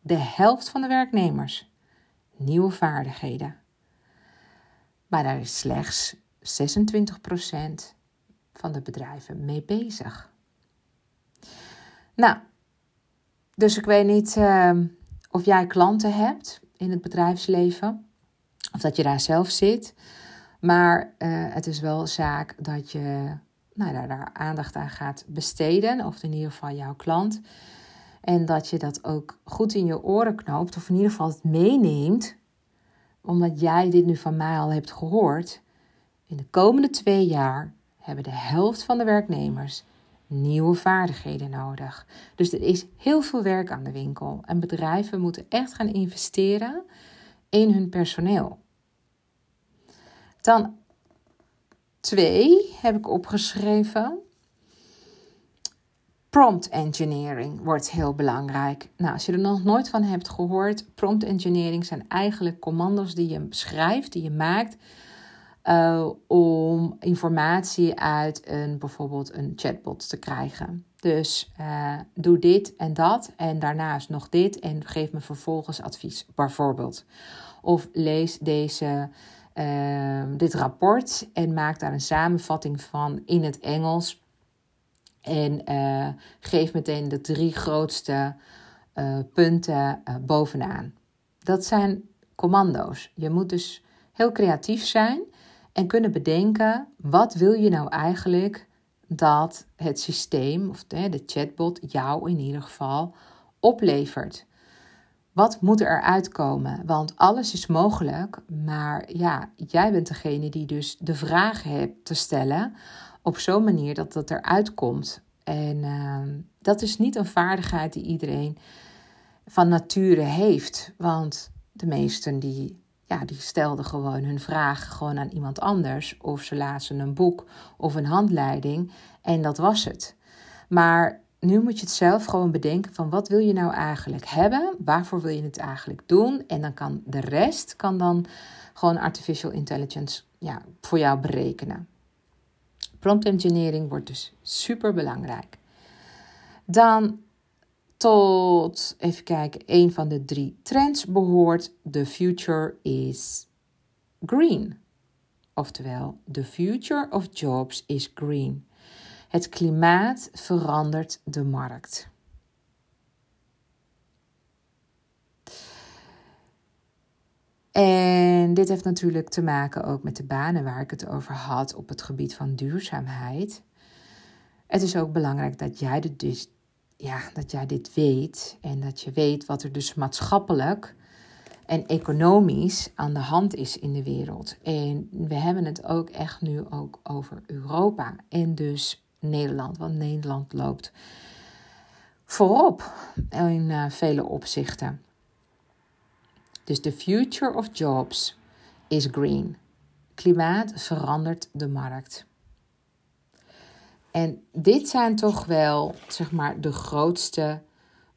De helft van de werknemers. Nieuwe vaardigheden. Maar daar is slechts 26% van de bedrijven mee bezig. Nou, dus ik weet niet ehm, of jij klanten hebt in het bedrijfsleven, of dat je daar zelf zit. Maar uh, het is wel zaak dat je nou, daar, daar aandacht aan gaat besteden, of in ieder geval jouw klant. En dat je dat ook goed in je oren knoopt, of in ieder geval het meeneemt, omdat jij dit nu van mij al hebt gehoord. In de komende twee jaar hebben de helft van de werknemers nieuwe vaardigheden nodig. Dus er is heel veel werk aan de winkel. En bedrijven moeten echt gaan investeren in hun personeel. Dan twee heb ik opgeschreven. Prompt engineering wordt heel belangrijk. Nou, als je er nog nooit van hebt gehoord, prompt engineering zijn eigenlijk commando's die je schrijft, die je maakt uh, om informatie uit een, bijvoorbeeld een chatbot te krijgen. Dus uh, doe dit en dat en daarnaast nog dit en geef me vervolgens advies, bijvoorbeeld. Of lees deze, uh, dit rapport en maak daar een samenvatting van in het Engels. En geef meteen de drie grootste punten bovenaan. Dat zijn commando's. Je moet dus heel creatief zijn en kunnen bedenken wat wil je nou eigenlijk dat het systeem of de, de chatbot jou in ieder geval oplevert. Wat moet er uitkomen? Want alles is mogelijk, maar ja, jij bent degene die dus de vraag hebt te stellen op zo'n manier dat dat eruit komt. En ehm, dat is niet een vaardigheid die iedereen van nature heeft, want de meesten die ja, die stelden gewoon hun vraag gewoon aan iemand anders. Of ze lazen een boek of een handleiding en dat was het. Maar nu moet je het zelf gewoon bedenken van wat wil je nou eigenlijk hebben? Waarvoor wil je het eigenlijk doen? En dan kan de rest kan dan gewoon artificial intelligence ja, voor jou berekenen. Prompt engineering wordt dus super belangrijk. Dan tot, even kijken, een van de drie trends behoort: The future is green. Oftewel, the future of jobs is green. Het klimaat verandert de markt. En dit heeft natuurlijk te maken ook met de banen waar ik het over had op het gebied van duurzaamheid. Het is ook belangrijk dat jij de, dus ja, dat jij dit weet en dat je weet wat er dus maatschappelijk en economisch aan de hand is in de wereld. En we hebben het ook echt nu ook over Europa en dus Nederland, want Nederland loopt voorop in uh, vele opzichten. Dus the future of jobs is green. Klimaat verandert de markt. En dit zijn toch wel, zeg maar, de grootste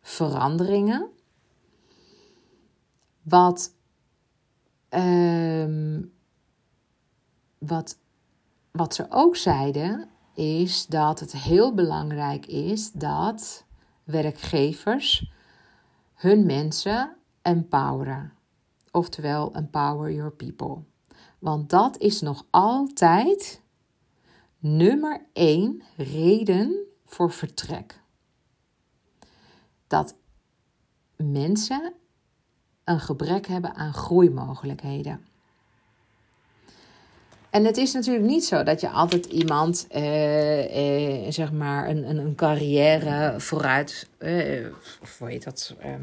veranderingen. Wat, um, wat, wat ze ook zeiden, is dat het heel belangrijk is dat werkgevers hun mensen empoweren. Oftewel, empower your people. Want dat is nog altijd nummer één reden voor vertrek. Dat mensen een gebrek hebben aan groeimogelijkheden. En het is natuurlijk niet zo dat je altijd iemand, eh, eh, zeg maar, een, een, een carrière vooruit, eh, of hoe heet dat, eh,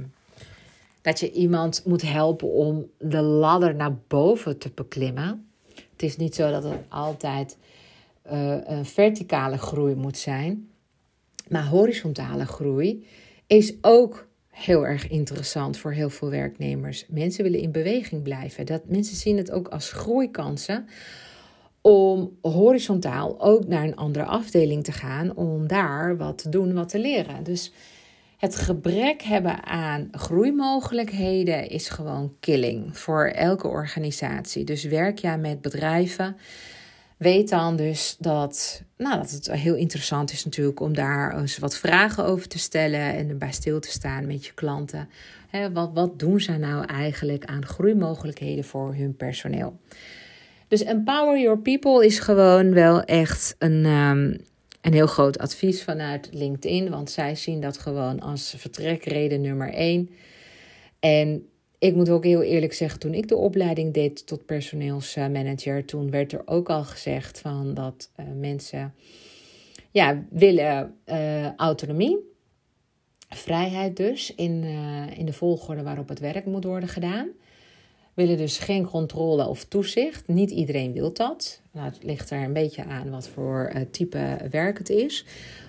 dat je iemand moet helpen om de ladder naar boven te beklimmen. Het is niet zo dat het altijd een verticale groei moet zijn, maar horizontale groei is ook heel erg interessant voor heel veel werknemers. Mensen willen in beweging blijven. Dat, mensen zien het ook als groeikansen om horizontaal ook naar een andere afdeling te gaan, om daar wat te doen, wat te leren. Dus het gebrek hebben aan groeimogelijkheden is gewoon killing voor elke organisatie. Dus werk jij met bedrijven, weet dan dus dat, nou, dat het heel interessant is natuurlijk om daar eens wat vragen over te stellen en erbij stil te staan met je klanten. wat, wat doen zij nou eigenlijk aan groeimogelijkheden voor hun personeel? Dus empower your people is gewoon wel echt een, um, een heel groot advies vanuit LinkedIn. Want zij zien dat gewoon als vertrekreden nummer één. En ik moet ook heel eerlijk zeggen, toen ik de opleiding deed tot personeelsmanager, toen werd er ook al gezegd van dat uh, mensen ja, willen uh, autonomie. Vrijheid dus in, uh, in de volgorde waarop het werk moet worden gedaan willen dus geen controle of toezicht. Niet iedereen wil dat. Nou, het ligt er een beetje aan wat voor type werk het is.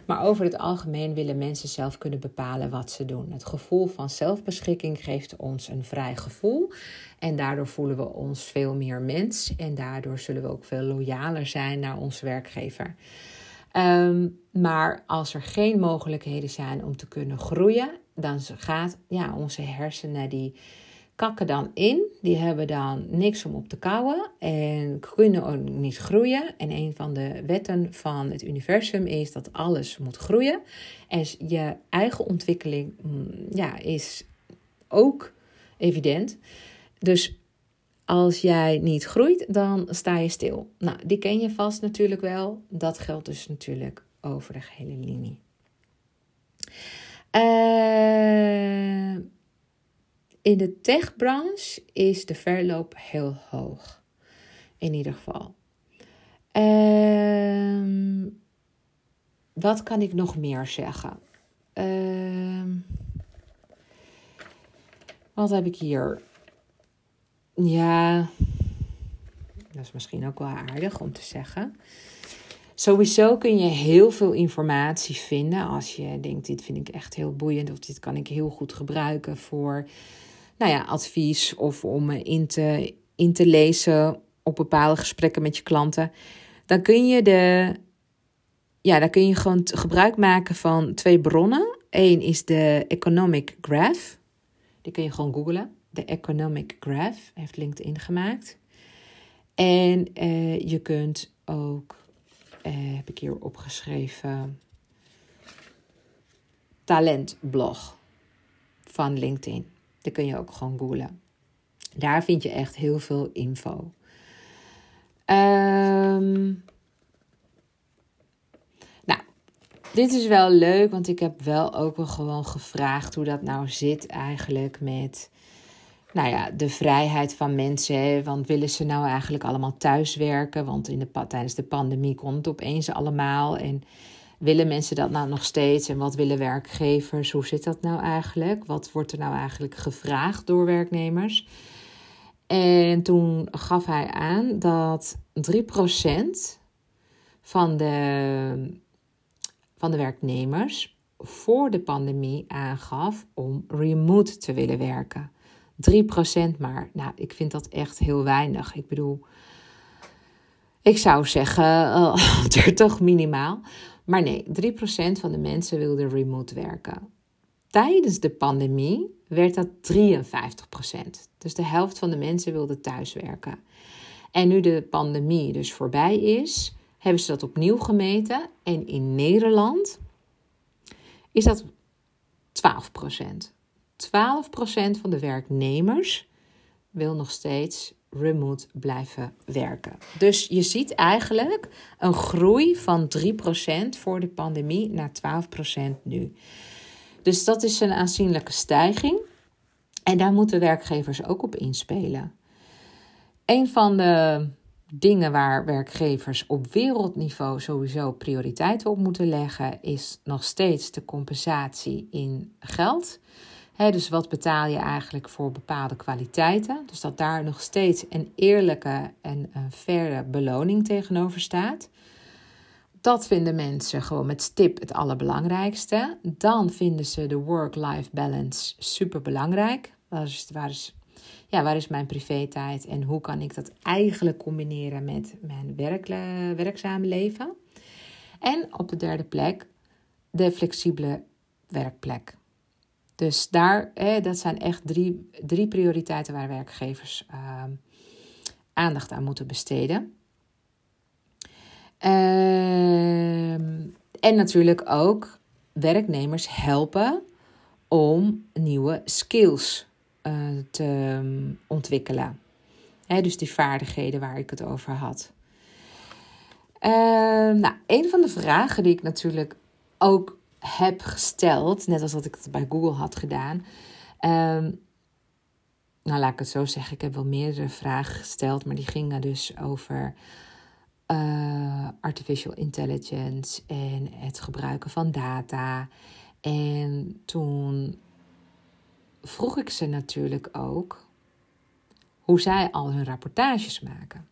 Maar over het algemeen willen mensen zelf kunnen bepalen wat ze doen. Het gevoel van zelfbeschikking geeft ons een vrij gevoel. En daardoor voelen we ons veel meer mens. En daardoor zullen we ook veel loyaler zijn naar onze werkgever. Um, maar als er geen mogelijkheden zijn om te kunnen groeien, dan gaat ja, onze hersenen die kakken dan in. Die hebben dan niks om op te kouwen en kunnen ook niet groeien. En een van de wetten van het universum is dat alles moet groeien. En je eigen ontwikkeling mm, ja, is ook evident. Dus als jij niet groeit, dan sta je stil. Nou, die ken je vast natuurlijk wel. Dat geldt dus natuurlijk over de gehele linie. Uh, in de techbranche is de verloop heel hoog. In ieder geval. Uh, wat kan ik nog meer zeggen? Uh, wat heb ik hier? Ja, dat is misschien ook wel aardig om te zeggen. Sowieso kun je heel veel informatie vinden als je denkt: dit vind ik echt heel boeiend of dit kan ik heel goed gebruiken voor nou ja, advies of om in te, in te lezen op bepaalde gesprekken met je klanten, dan kun je de. Ja, dan kun je gewoon gebruik maken van twee bronnen. Eén is de Economic Graph. Die kun je gewoon googlen. De Economic Graph heeft LinkedIn gemaakt. En uh, je kunt ook, uh, heb ik hier opgeschreven, talentblog van LinkedIn. Dat kun je ook gewoon googlen. Daar vind je echt heel veel info. Um, nou, dit is wel leuk, want ik heb wel ook wel gewoon gevraagd hoe dat nou zit eigenlijk met, nou ja, de vrijheid van mensen. Want willen ze nou eigenlijk allemaal thuiswerken? Want in de, tijdens de pandemie kon het opeens allemaal. En willen mensen dat nou nog steeds en wat willen werkgevers? Hoe zit dat nou eigenlijk? Wat wordt er nou eigenlijk gevraagd door werknemers? En toen gaf hij aan dat 3% van de, van de werknemers voor de pandemie aangaf om remote te willen werken. 3% maar. Nou, ik vind dat echt heel weinig. Ik bedoel, ik zou zeggen uh, 30 minimaal. Maar nee, 3% van de mensen wilde remote werken. Tijdens de pandemie werd dat 53%. Dus de helft van de mensen wilde thuiswerken. En nu de pandemie dus voorbij is, hebben ze dat opnieuw gemeten. En in Nederland is dat 12%. 12% van de werknemers wil nog steeds remote blijven werken. Dus je ziet eigenlijk een groei van 3% voor de pandemie naar 12% nu. Dus dat is een aanzienlijke stijging. En daar moeten werkgevers ook op inspelen. Een van de dingen waar werkgevers op wereldniveau sowieso prioriteiten op moeten leggen, is nog steeds de compensatie in geld. Dus wat betaal je eigenlijk voor bepaalde kwaliteiten? Dus dat daar nog steeds een eerlijke en een faire beloning tegenover staat. Dat vinden mensen gewoon met stip het allerbelangrijkste. Dan vinden ze de work-life balance super belangrijk. Waar is, waar, is, ja, waar is mijn privé-tijd en hoe kan ik dat eigenlijk combineren met mijn werkle, werkzame leven? En op de derde plek de flexibele werkplek. Dus daar, dat zijn echt drie, drie prioriteiten waar werkgevers uh, aandacht aan moeten besteden. Ehm, en natuurlijk ook werknemers helpen om nieuwe skills uh, te um, ontwikkelen. dus die vaardigheden waar ik het over had. Nou, een van de vragen die ik natuurlijk ook heb gesteld, net als dat ik het bij Google had gedaan. Uh, nou, laat ik het zo zeggen. Ik heb wel meerdere vragen gesteld, maar die gingen dus over uh, artificial intelligence en het gebruiken van data. En toen vroeg ik ze natuurlijk ook hoe zij al hun rapportages maken.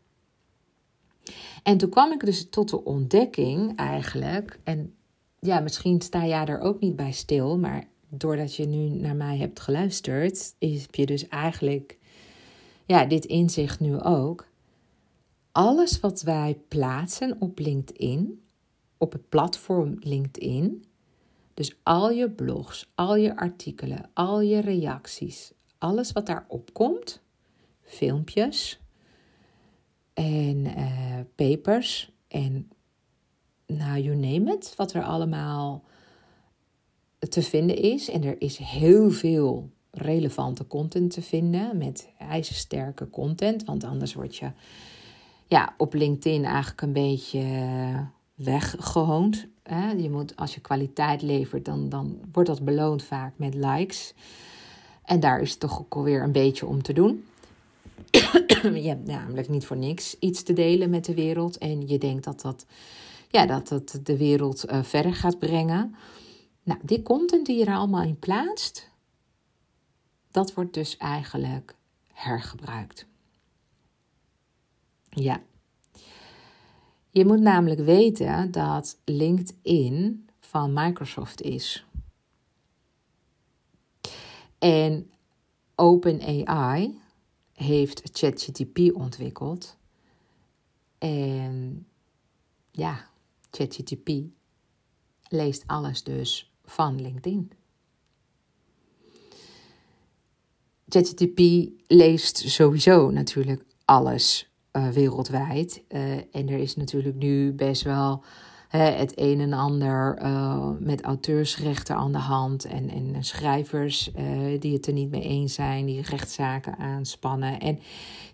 En toen kwam ik dus tot de ontdekking eigenlijk, en ja, misschien sta jij er ook niet bij stil, maar doordat je nu naar mij hebt geluisterd, heb je dus eigenlijk ja, dit inzicht nu ook. Alles wat wij plaatsen op LinkedIn, op het platform LinkedIn, dus al je blogs, al je artikelen, al je reacties, alles wat daarop komt, filmpjes en uh, papers en nou, you name it, wat er allemaal te vinden is. En er is heel veel relevante content te vinden met ijzersterke content, want anders word je ja, op LinkedIn eigenlijk een beetje eh, weggehoond. Je moet, als je kwaliteit levert, dan, dan wordt dat beloond vaak met likes. En daar is het toch ook alweer een beetje om te doen. je hebt namelijk niet voor niks iets te delen met de wereld. En je denkt dat dat, ja, dat, dat de wereld uh, verder gaat brengen. Nou, die content die je er allemaal in plaatst, dat wordt dus eigenlijk hergebruikt. Ja. Je moet namelijk weten dat LinkedIn van Microsoft is. En OpenAI heeft ChatGTP ontwikkeld. En ja, ChatGTP leest alles dus van LinkedIn. ChatGTP leest sowieso natuurlijk alles uh, wereldwijd. Uh, en er is natuurlijk nu best wel het een en ander uh, met auteursrechten aan de hand. En, en schrijvers die het er niet mee eens zijn, die rechtszaken aanspannen. En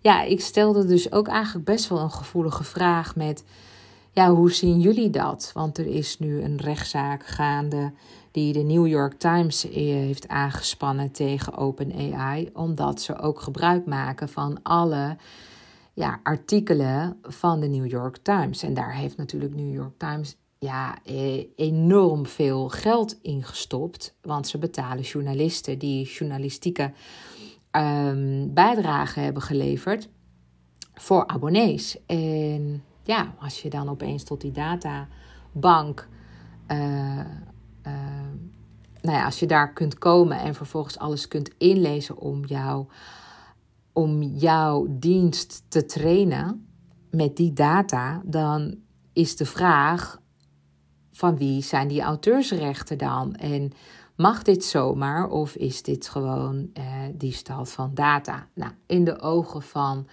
ja, ik stelde dus ook eigenlijk best wel een gevoelige vraag met. Ja, hoe zien jullie dat? Want er is nu een rechtszaak gaande die de New York Times heeft aangespannen tegen OpenAI, omdat ze ook gebruik maken van alle ja, artikelen van de New York Times. En daar heeft natuurlijk New York Times ja, e, enorm veel geld in gestopt. Want ze betalen journalisten die journalistieke um, bijdragen hebben geleverd voor abonnees. En ja, als je dan opeens tot die databank. Uh, nou ja, als je daar kunt komen en vervolgens alles kunt inlezen om jou om jouw dienst te trainen met die data, dan is de vraag van wie zijn die auteursrechten dan? En mag dit zomaar of is dit gewoon eh, diefstal van data? Nou, in de ogen van,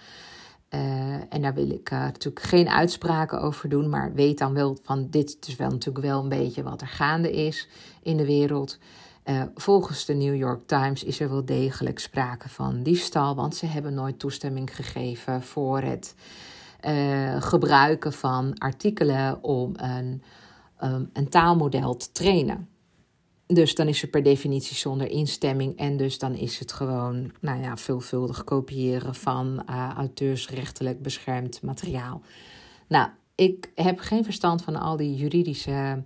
eh, en daar wil ik uh, natuurlijk geen uitspraken over doen, maar weet dan wel van dit is wel natuurlijk wel een beetje wat er gaande is in de wereld. Uh, volgens de New York Times is er wel degelijk sprake van diefstal, want ze hebben nooit toestemming gegeven voor het gebruiken van artikelen om een, um, een taalmodel te trainen. Dus dan is het per definitie zonder instemming en dus dan is het gewoon nou ja, veelvuldig kopiëren van uh, auteursrechtelijk beschermd materiaal. Nou, ik heb geen verstand van al die juridische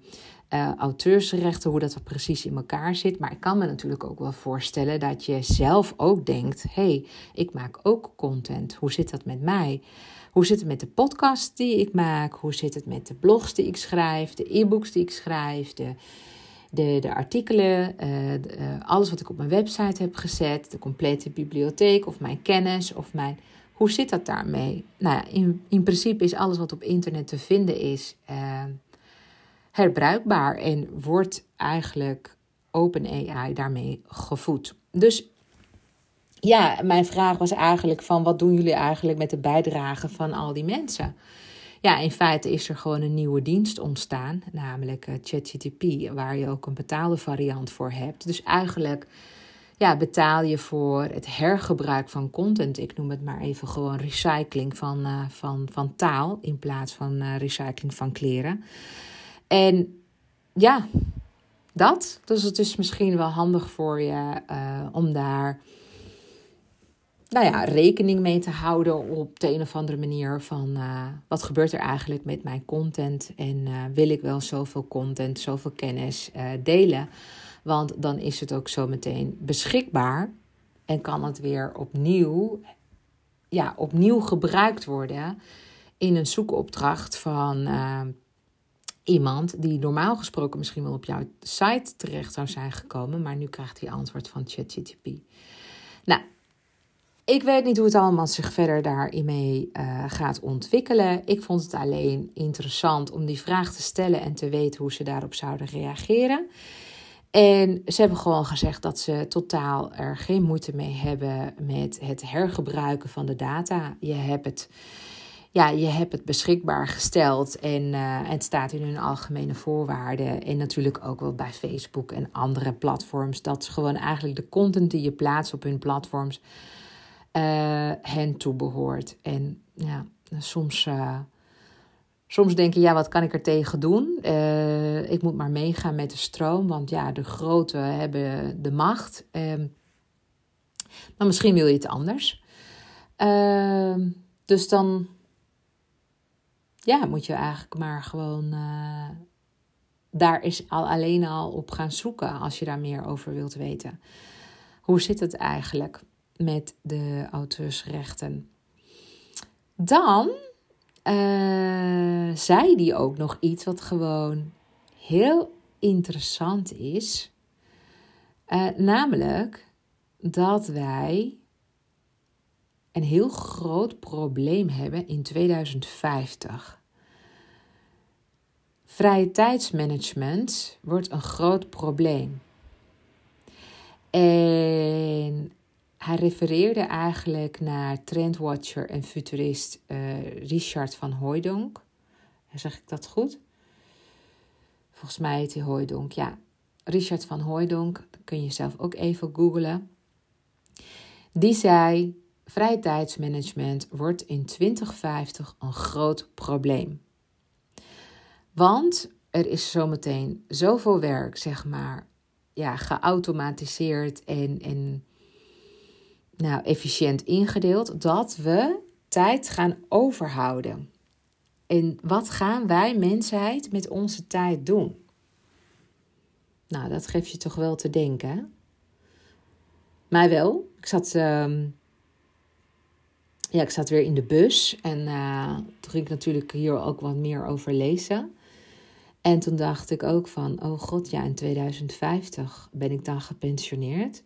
uh, auteursrechten, hoe dat precies in elkaar zit. Maar ik kan me natuurlijk ook wel voorstellen dat je zelf ook denkt: hé, hey, ik maak ook content. Hoe zit dat met mij? Hoe zit het met de podcast die ik maak? Hoe zit het met de blogs die ik schrijf, de e-books die ik schrijf, de, de, artikelen, uh, alles wat ik op mijn website heb gezet, de complete bibliotheek of mijn kennis of mijn. Hoe zit dat daarmee? Nou, in, in principe is alles wat op internet te vinden is uh, herbruikbaar en wordt eigenlijk OpenAI daarmee gevoed. Dus ja, mijn vraag was eigenlijk van wat doen jullie eigenlijk met de bijdrage van al die mensen? Ja, in feite is er gewoon een nieuwe dienst ontstaan, namelijk uh, ChatGTP, waar je ook een betaalde variant voor hebt. Dus eigenlijk ja, betaal je voor het hergebruik van content. Ik noem het maar even gewoon recycling van, uh, van, van taal in plaats van uh, recycling van kleren. En ja, dat. Dus het is misschien wel handig voor je om daar nou ja, rekening mee te houden op de een of andere manier van uh, wat gebeurt er eigenlijk met mijn content en uh, wil ik wel zoveel content, zoveel kennis uh, delen. Want dan is het ook zo meteen beschikbaar en kan het weer opnieuw, ja, opnieuw gebruikt worden in een zoekopdracht van iemand die normaal gesproken misschien wel op jouw site terecht zou zijn gekomen, maar nu krijgt hij antwoord van ChatGTP. Nou, ik weet niet hoe het allemaal zich verder daarin mee uh, gaat ontwikkelen. Ik vond het alleen interessant om die vraag te stellen en te weten hoe ze daarop zouden reageren. En ze hebben gewoon gezegd dat ze totaal er geen moeite mee hebben met het hergebruiken van de data. Je hebt het, ja, je hebt het beschikbaar gesteld en uh, het staat in hun algemene voorwaarden. En natuurlijk ook wel bij Facebook en andere platforms. Dat is gewoon eigenlijk de content die je plaatst op hun platforms hen toebehoort. En ja, soms, uh, soms denk je, ja, wat kan ik er tegen doen? Uh, ik moet maar meegaan met de stroom, want ja, de grote hebben de macht. Ehm, maar misschien wil je het anders. Ehm, dus dan ja, moet je eigenlijk maar gewoon daar is al alleen al op gaan zoeken als je daar meer over wilt weten. Hoe zit het eigenlijk? Met de auteursrechten. Dan uh, zei die ook nog iets wat gewoon heel interessant is. Uh, namelijk dat wij een heel groot probleem hebben in 2050. Vrije tijdsmanagement wordt een groot probleem. En hij refereerde eigenlijk naar trendwatcher en futurist uh, Richard van Hooijdonk. Zeg ik dat goed? Volgens mij heet hij Hooijdonk. Ja, Richard van Hooijdonk, dat kun je zelf ook even googlen. Die zei: vrije tijdsmanagement wordt in 2050 een groot probleem. Want er is zometeen zoveel werk, zeg maar, ja, geautomatiseerd en, en nou, efficiënt ingedeeld, dat we tijd gaan overhouden. En wat gaan wij, mensheid, met onze tijd doen? Nou, dat geeft je toch wel te denken. Mij wel. Ik zat, uh, ja, ik zat weer in de bus en uh, toen ging ik natuurlijk hier ook wat meer over lezen. En toen dacht ik ook van, oh god, ja, in 2050 ben ik dan gepensioneerd.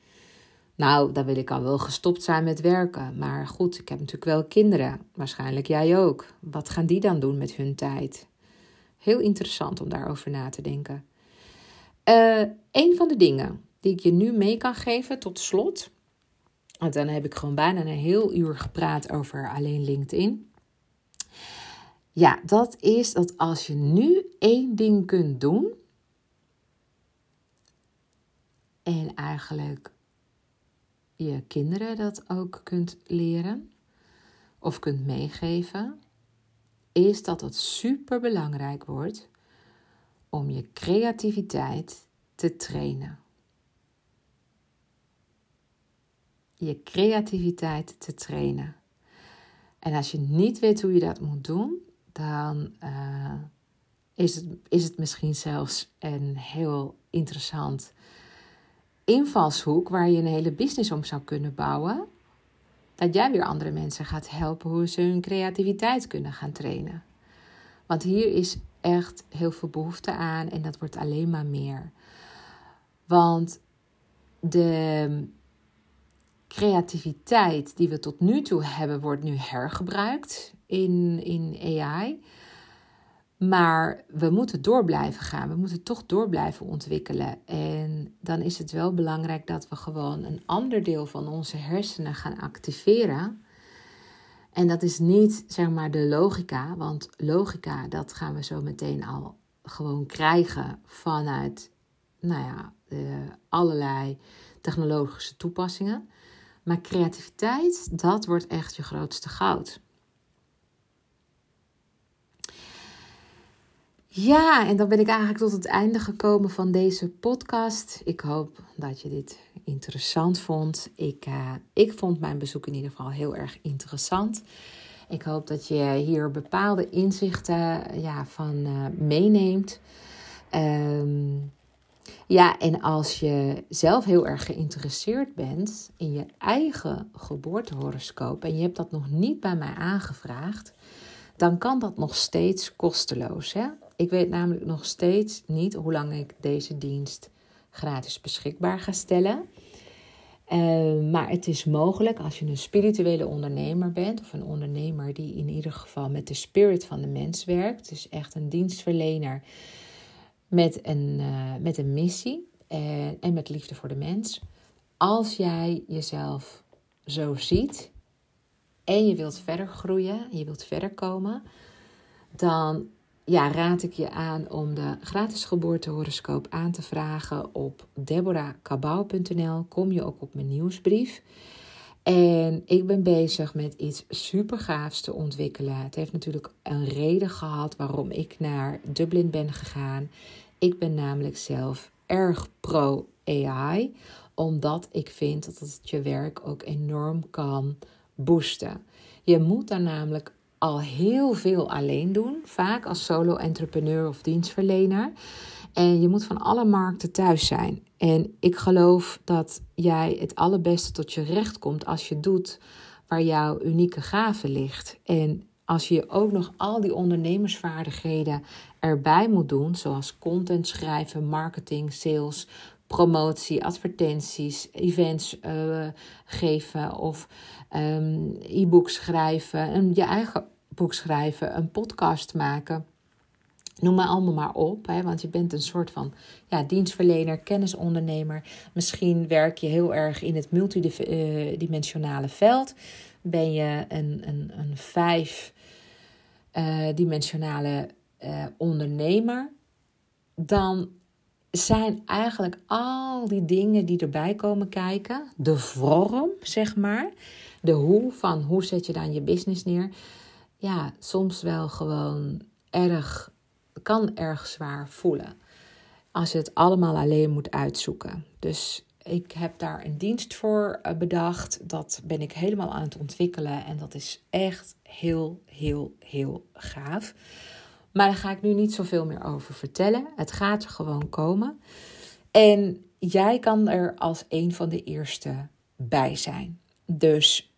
Nou, dan wil ik al wel gestopt zijn met werken. Maar goed, ik heb natuurlijk wel kinderen. Waarschijnlijk jij ook. Wat gaan die dan doen met hun tijd? Heel interessant om daarover na te denken. Uh, een van de dingen die ik je nu mee kan geven tot slot. Want dan heb ik gewoon bijna een heel uur gepraat over alleen LinkedIn. Ja, dat is dat als je nu één ding kunt doen, en eigenlijk je kinderen dat ook kunt leren of kunt meegeven, is dat het super belangrijk wordt om je creativiteit te trainen. Je creativiteit te trainen. En als je niet weet hoe je dat moet doen, dan uh, is, het, is het misschien zelfs een heel interessant invalshoek waar je een hele business om zou kunnen bouwen. Dat jij weer andere mensen gaat helpen hoe ze hun creativiteit kunnen gaan trainen. Want hier is echt heel veel behoefte aan en dat wordt alleen maar meer. Want de creativiteit die we tot nu toe hebben, wordt nu hergebruikt in, in AI. Maar we moeten door blijven gaan. We moeten toch door blijven ontwikkelen. En dan is het wel belangrijk dat we gewoon een ander deel van onze hersenen gaan activeren. En dat is niet zeg maar de logica, want logica dat gaan we zo meteen al gewoon krijgen vanuit nou ja, allerlei technologische toepassingen. Maar creativiteit, dat wordt echt je grootste goud. Ja, en dan ben ik eigenlijk tot het einde gekomen van deze podcast. Ik hoop dat je dit interessant vond. Ik, uh, ik vond mijn bezoek in ieder geval heel erg interessant. Ik hoop dat je hier bepaalde inzichten ja, van uh, meeneemt. Um, ja, en als je zelf heel erg geïnteresseerd bent in je eigen geboortehoroscoop en je hebt dat nog niet bij mij aangevraagd, dan kan dat nog steeds kosteloos. Hè? Ik weet namelijk nog steeds niet hoe lang ik deze dienst gratis beschikbaar ga stellen. Uh, maar het is mogelijk als je een spirituele ondernemer bent, of een ondernemer die in ieder geval met de spirit van de mens werkt, dus echt een dienstverlener met een, uh, met een missie en, en met liefde voor de mens. Als jij jezelf zo ziet en je wilt verder groeien, je wilt verder komen, dan ja, raad ik je aan om de gratis geboortehoroscoop aan te vragen op deborahkabau.nl. Kom je ook op mijn nieuwsbrief. En ik ben bezig met iets super gaafs te ontwikkelen. Het heeft natuurlijk een reden gehad waarom ik naar Dublin ben gegaan. Ik ben namelijk zelf erg pro AI, omdat ik vind dat het je werk ook enorm kan boosten. Je moet daar namelijk al heel veel alleen doen, vaak als solo-entrepreneur of dienstverlener. En je moet van alle markten thuis zijn. En ik geloof dat jij het allerbeste tot je recht komt als je doet waar jouw unieke gave ligt. En als je ook nog al die ondernemersvaardigheden erbij moet doen, zoals content schrijven, marketing, sales, promotie, advertenties, events uh, geven of um, e-book schrijven, een, je eigen boek schrijven, een podcast maken. Noem maar allemaal maar op, hè, want je bent een soort van ja, dienstverlener, kennisondernemer. Misschien werk je heel erg in het multidimensionale veld. Ben je een, een, een vijfdimensionale uh, ondernemer. Dan zijn eigenlijk al die dingen die erbij komen kijken, de vorm, zeg maar, de hoe van hoe zet je dan je business neer, ja, soms wel gewoon erg, kan erg zwaar voelen. Als je het allemaal alleen moet uitzoeken. Dus ik heb daar een dienst voor eh, bedacht. Dat ben ik helemaal aan het ontwikkelen. En dat is echt heel, heel, heel gaaf. Maar daar ga ik nu niet zoveel meer over vertellen. Het gaat er gewoon komen. En jij kan er als een van de eerste bij zijn. Dus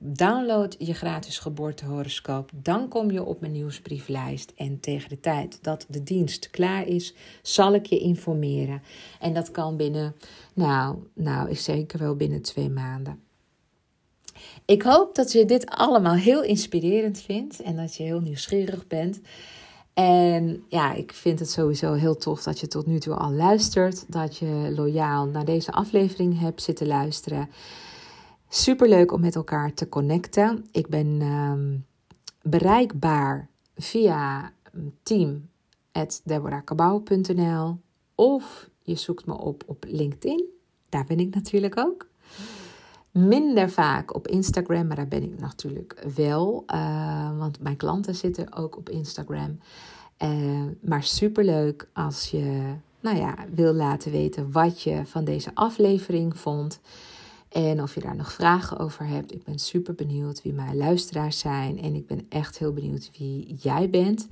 Download je gratis geboortehoroscoop. Dan kom je op mijn nieuwsbrieflijst. En tegen de tijd dat de dienst klaar is, zal ik je informeren. En dat kan binnen, nou, nou, zeker wel binnen twee maanden. Ik hoop dat je dit allemaal heel inspirerend vindt en dat je heel nieuwsgierig bent. En ja, ik vind het sowieso heel tof dat je tot nu toe al luistert. Dat je loyaal naar deze aflevering hebt zitten luisteren. Super leuk om met elkaar te connecten. Ik ben um, bereikbaar via team.deborahkabau.nl of je zoekt me op op LinkedIn. daar ben ik natuurlijk ook. Minder vaak op Instagram, maar daar ben ik natuurlijk wel. Uh, want mijn klanten zitten ook op Instagram. Uh, maar superleuk als je nou ja, wil laten weten wat je van deze aflevering vond. En of je daar nog vragen over hebt, ik ben super benieuwd wie mijn luisteraars zijn. En ik ben echt heel benieuwd wie jij bent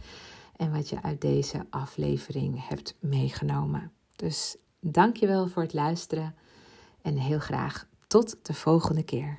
en wat je uit deze aflevering hebt meegenomen. Dus dankjewel voor het luisteren en heel graag tot de volgende keer.